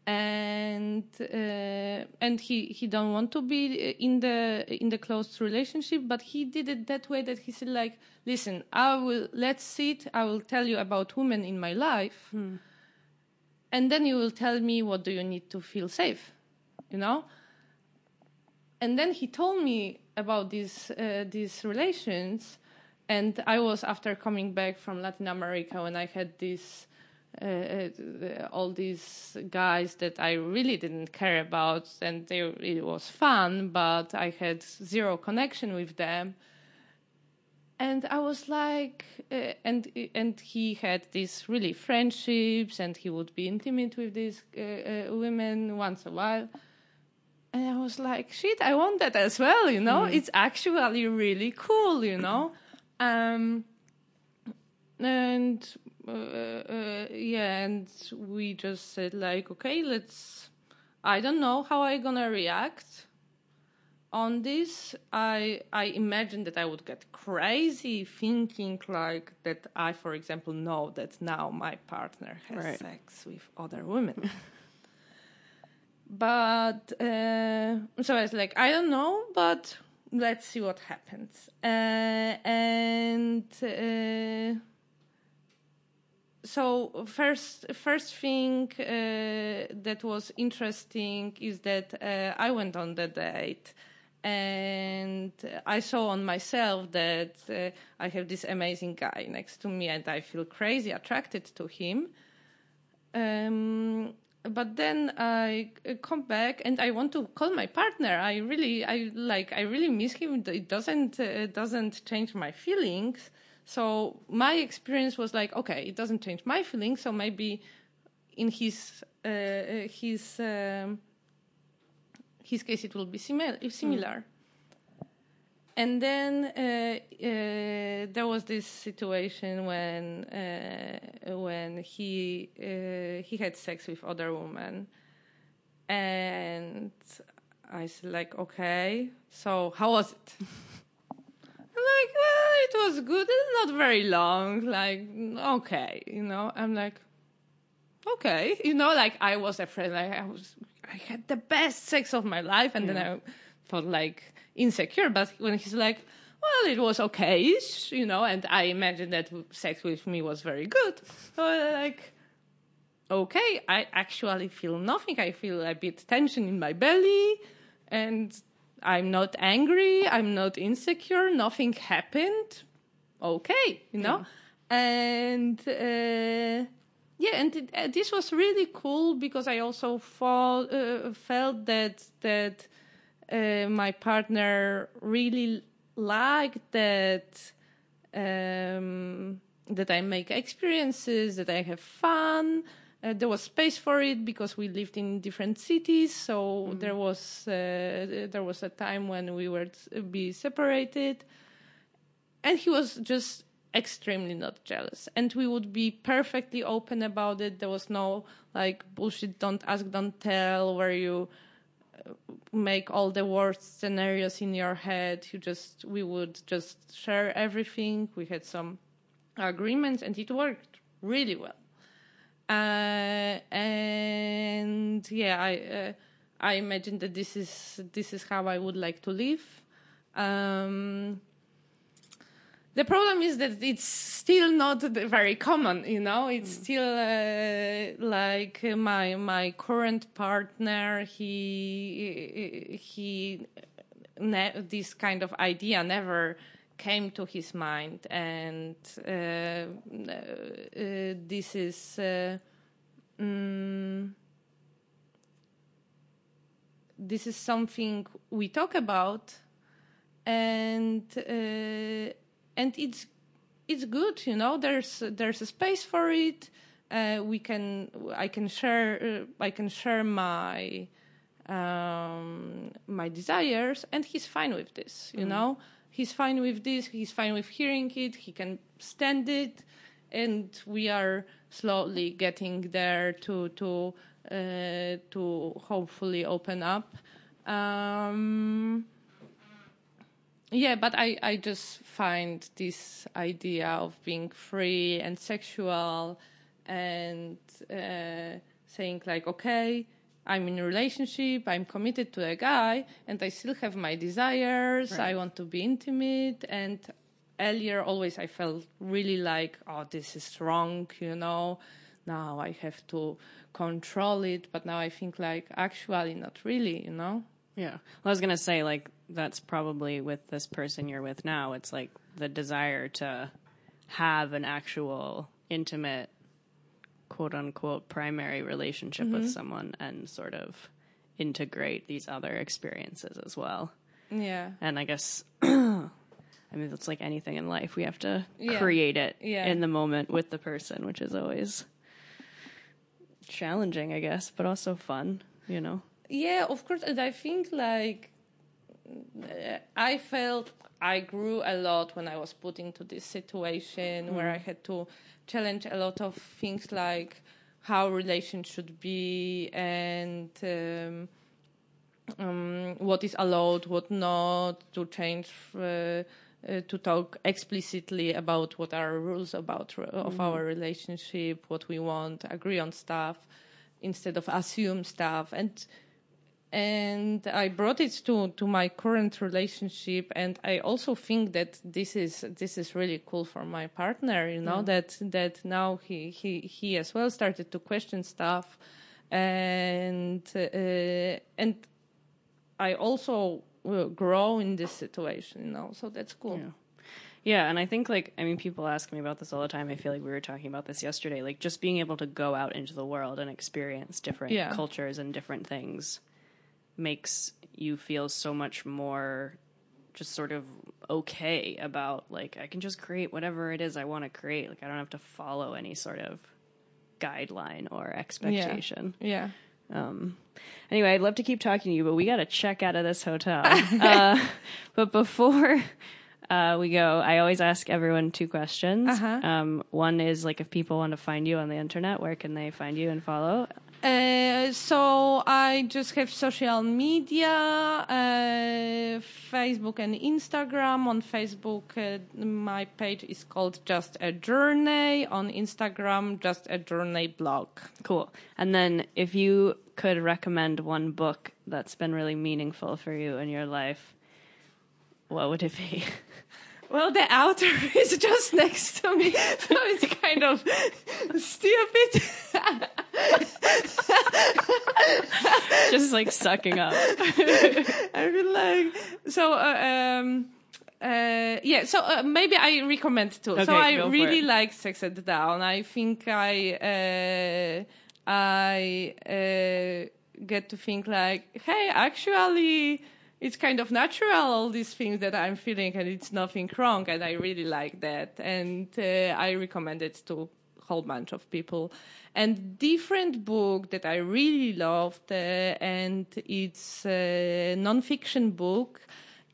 And uh, and he he don't want to be in the in the closed relationship but he did it that way that he said like listen i will let's sit. I will tell you about women in my life and then you will tell me what do you need to feel safe you know. And then he told me about these uh, these relations, and I was after coming back from Latin America when I had this. Uh, uh, all these guys that I really didn't care about, and they, it was fun, but I had zero connection with them and I was like, uh, and and he had these really friendships, and he would be intimate with these uh, uh, women once a while. And I was like, shit, I want that as well, you know? Mm. It's actually really cool, you know? Um, and uh, uh, yeah, and we just said, like, okay, let's, I don't know how I'm gonna react on this, I I imagine that I would get crazy thinking like that. I, for example, know that now my partner has right. sex with other women. (laughs) but uh, so I was like, I don't know, but let's see what happens. Uh, and uh, so first first thing uh, that was interesting is that uh, I went on the date and I saw on myself that uh, I have this amazing guy next to me, and I feel crazy attracted to him. Um, but then I come back and I want to call my partner. I really, I like, I really miss him. It doesn't, uh, doesn't change my feelings. So my experience was like, okay, it doesn't change my feelings. So maybe in his, uh, his. Um, his case it will be similar. similar. Mm. And then uh, uh, there was this situation when uh, when he uh, he had sex with other women, and I said like, okay, so how was it? (laughs) I'm like, well, it was good. It's not very long. Like, okay, you know. I'm like, okay, (laughs) you know, like I was afraid. Like I was I had the best sex of my life, and yeah. then I felt like insecure. But when he's like, well, it was okay, you know, and I imagined that sex with me was very good. So like, okay, I actually feel nothing. I feel a bit tension in my belly, and I'm not angry. I'm not insecure. Nothing happened. Okay, you know, yeah. and. Uh, yeah, and it, uh, this was really cool because I also fall, uh, felt that that uh, my partner really liked that um, that I make experiences, that I have fun. Uh, there was space for it because we lived in different cities, so mm. there was uh, there was a time when we were be separated, and he was just extremely not jealous. And we would be perfectly open about it. There was no like bullshit don't ask don't tell where you uh, make all the worst scenarios in your head. You just we would just share everything. We had some agreements and it worked really well. Uh, and yeah i uh, i imagine that this is this is how i would like to live. Um, the problem is that it's still not very common you know? It's mm. still uh, like my my current partner he he ne- this kind of idea never came to his mind. And uh, uh, this is mm, this is something we talk about. And uh, and it's it's good you know there's there's a space for it. Uh, we can i can share uh, i can share my um, my desires and he's fine with this you mm. know? He's fine with this he's fine with hearing it he can stand it and we are slowly getting there to to uh, to hopefully open up. Um, yeah, but I, I just find this idea of being free and sexual and uh, saying, like, okay, I'm in a relationship, I'm committed to a guy, and I still have my desires, right. I want to be intimate. And earlier, always I felt really like, oh, this is wrong, you know, now I have to control it. But now I think like actually not really, you know. Yeah. Well, I was gonna say like that's probably with this person you're with now. It's like the desire to have an actual intimate, quote unquote, primary relationship with mm-hmm. someone and sort of integrate these other experiences as well. Yeah. And I guess, (clears throat) I mean, it's like anything in life. We have to Yeah. create it Yeah. in the moment with the person, which is always challenging, I guess, but also fun, you know? Yeah, of course. And I think like I felt I grew a lot when I was put into this situation where I had to challenge a lot of things like how relations should be and um, um, what is allowed, what not, to change. Uh, uh, to talk explicitly about what are rules about of our relationship, what we want, agree on stuff instead of assume stuff, and and I brought it to to my current relationship, and I also think that this is this is really cool for my partner. You know that that now he he he as well started to question stuff, and uh, and I also grow in this situation. You know, so that's cool. Yeah. Yeah, and I think like I mean people ask me about this all the time. I feel like we were talking about this yesterday. Like just being able to go out into the world and experience different Yeah. cultures and different things makes you feel so much more just sort of okay about like I can just create whatever it is I want to create. Like I don't have to follow any sort of guideline or expectation. Yeah. yeah. Um, anyway, I'd love to keep talking to you, but we got to check out of this hotel. (laughs) uh, but before uh, we go, I always ask everyone two questions. Uh-huh. Um, one is like if people want to find you on the internet, where can they find you and follow? Uh, so I just have social media, uh, Facebook and Instagram. On Facebook, uh, my page is called Just a Journey. On Instagram, Just a Journey blog. Cool. And then if you could recommend one book that's been really meaningful for you in your life, what would it be? (laughs) Well, the author (laughs) is just next to me, so it's kind of stupid. (laughs) Just like sucking up. (laughs) I feel like so. Uh, um, uh, yeah, so uh, maybe I recommend too. Okay, so I really like Sex at Dawn. I think I uh, I uh, get to think like, hey, actually, it's kind of natural all these things that I'm feeling, and it's nothing wrong, and I really like that, and uh, I recommend it to a whole bunch of people. And different book that I really loved, uh, and it's a non-fiction book,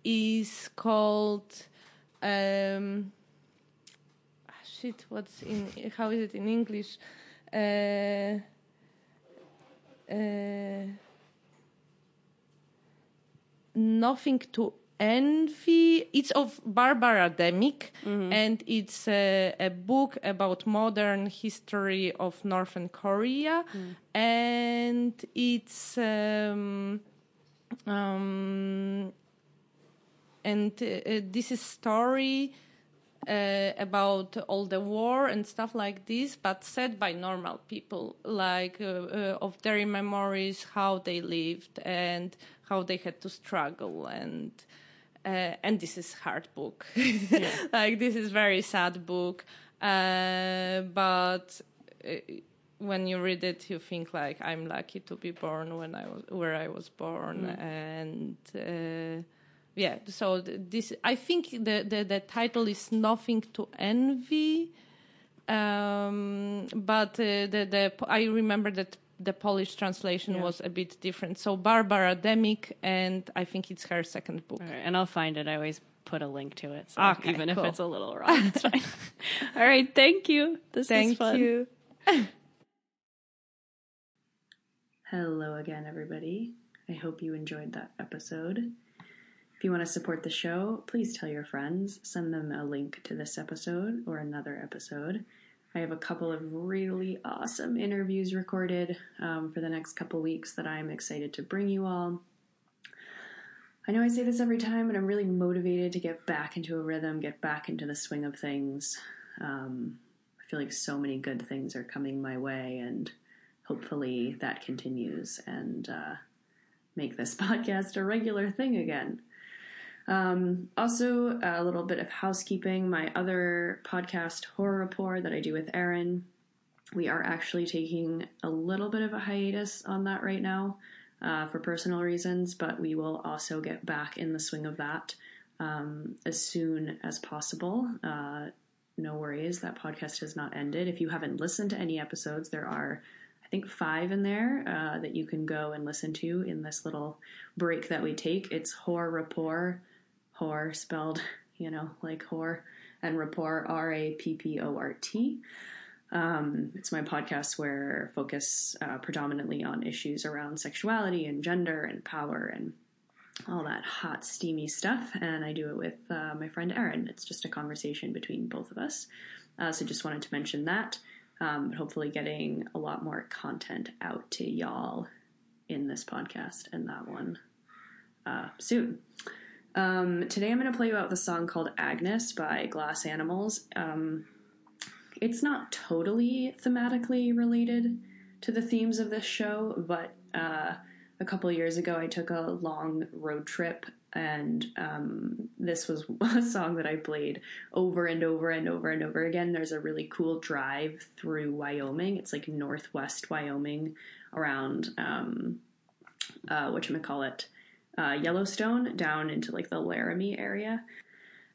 is called. Um, shit, what's in? How is it in English? Uh, uh, nothing to envy. It's of Barbara Demick, and it's a, a book about modern history of Northern Korea, and it's um, um, and uh, uh, this is story uh, about all the war and stuff like this, but said by normal people, like uh, uh, of their memories, how they lived and how they had to struggle, and uh, and this is hard book, (laughs) like this is very sad book, uh, but. Uh, when you read it, you think like I'm lucky to be born when I was where I was born, and uh, yeah. So th- this, I think the, the the title is nothing to envy, um, but uh, the the I remember that the Polish translation Yeah. was a bit different. So Barbara Demick, and I think it's her second book. All right, and I'll find it. I always put a link to it, so ah, Okay, even if it's a little wrong, it's fine. (laughs) All right, thank you. This was Thank fun. you. (laughs) Hello again, everybody. I hope you enjoyed that episode. If you want to support the show, please tell your friends. Send them a link to this episode or another episode. I have a couple of really awesome interviews recorded um, for the next couple weeks that I'm excited to bring you all. I know I say this every time, but I'm really motivated to get back into a rhythm, get back into the swing of things. Um, I feel like so many good things are coming my way, and hopefully that continues and uh, make this (laughs) podcast a regular thing again. Um, also, a little bit of housekeeping. My other podcast, Horror Rapport, that I do with Erin, we are actually taking a little bit of a hiatus on that right now uh, for personal reasons, but we will also get back in the swing of that um, as soon as possible. Uh, no worries, that podcast has not ended. If you haven't listened to any episodes, there are, I think, five in there uh, that you can go and listen to in this little break that we take. It's Horror Rapport, Horror spelled, you know, like whore, and Rapport, R A P P O R T. Um, it's my podcast where I focus uh, predominantly on issues around sexuality and gender and power and all that hot, steamy stuff. And I do it with uh, my friend Erin. It's just a conversation between both of us. Uh, so just wanted to mention that. Um, but hopefully, getting a lot more content out to y'all in this podcast and that one uh, soon. Um, today, I'm going to play you out the song called Agnes by Glass Animals. Um, it's not totally thematically related to the themes of this show, but uh, a couple years ago I took a long road trip, and um, this was (laughs) a song that I played over and over and over and over again. There's a really cool drive through Wyoming. It's like northwest Wyoming, around um, uh, what you call it, uh, Yellowstone, down into like the Laramie area.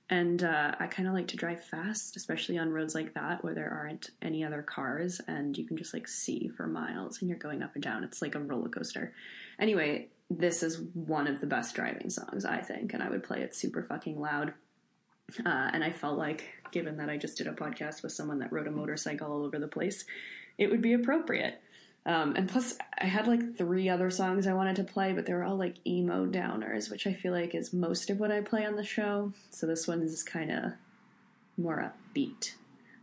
And uh, I kind of like to drive fast, especially on roads like that where there aren't any other cars and you can just like see for miles and you're going up and down. It's like a roller coaster. Anyway, this is one of the best driving songs, I think, and I would play it super fucking loud. Uh, and I felt like, given that I just did a podcast with someone that rode a motorcycle all over the place, it would be appropriate. Um, and plus, I had like three other songs I wanted to play, but they were all like emo downers, which I feel like is most of what I play on the show. So this one is kind of more upbeat.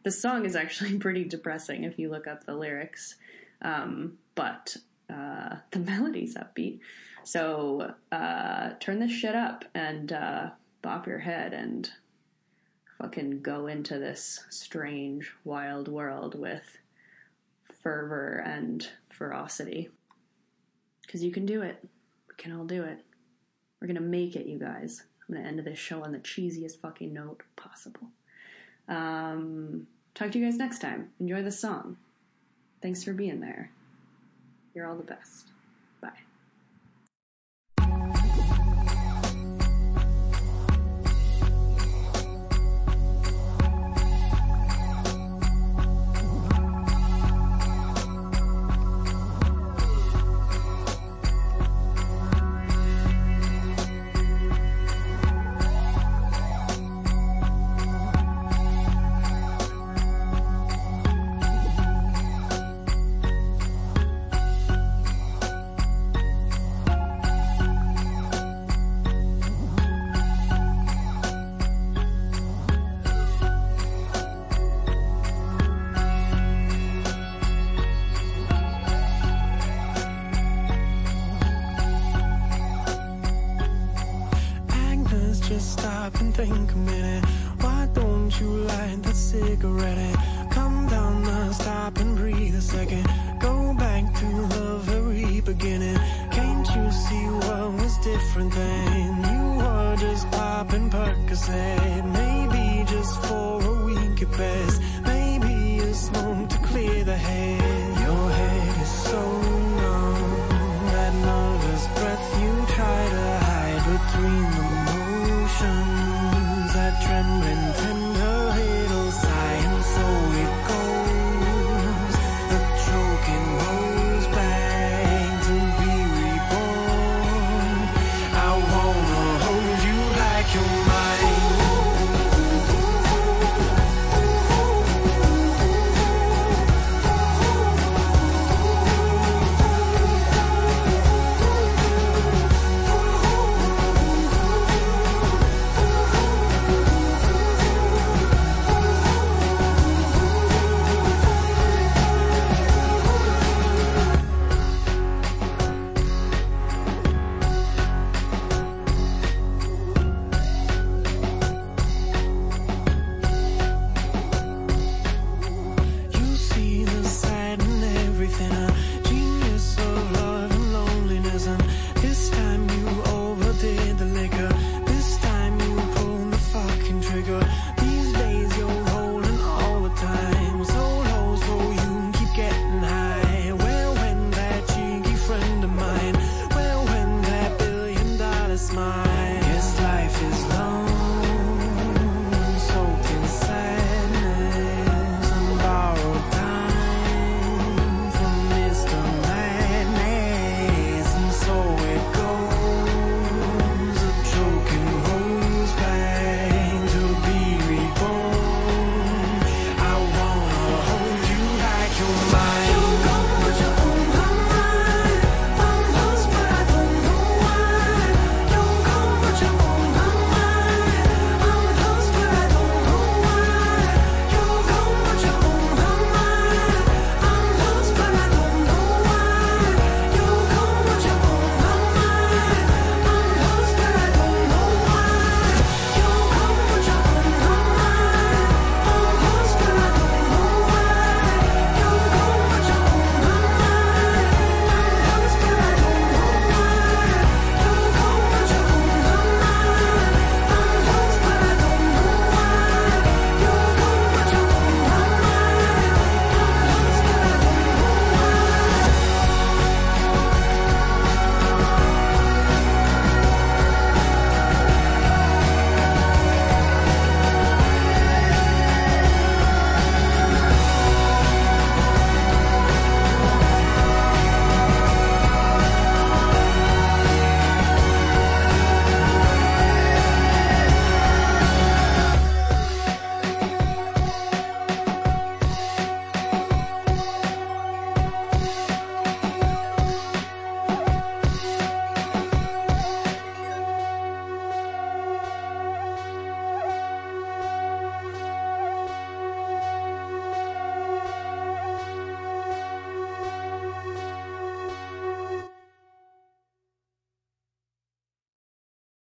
The song is actually (laughs) pretty depressing if you look up the lyrics, um, but uh, the (laughs) melody's upbeat. So uh, turn this shit up and uh, bop your head and fucking go into this strange, wild world with fervor and ferocity. Because you can do it. We can all do it. We're gonna make it, you guys. I'm gonna end this show on the cheesiest fucking note possible. Um, talk to you guys next time. Enjoy the song. Thanks for being there. You're all the best.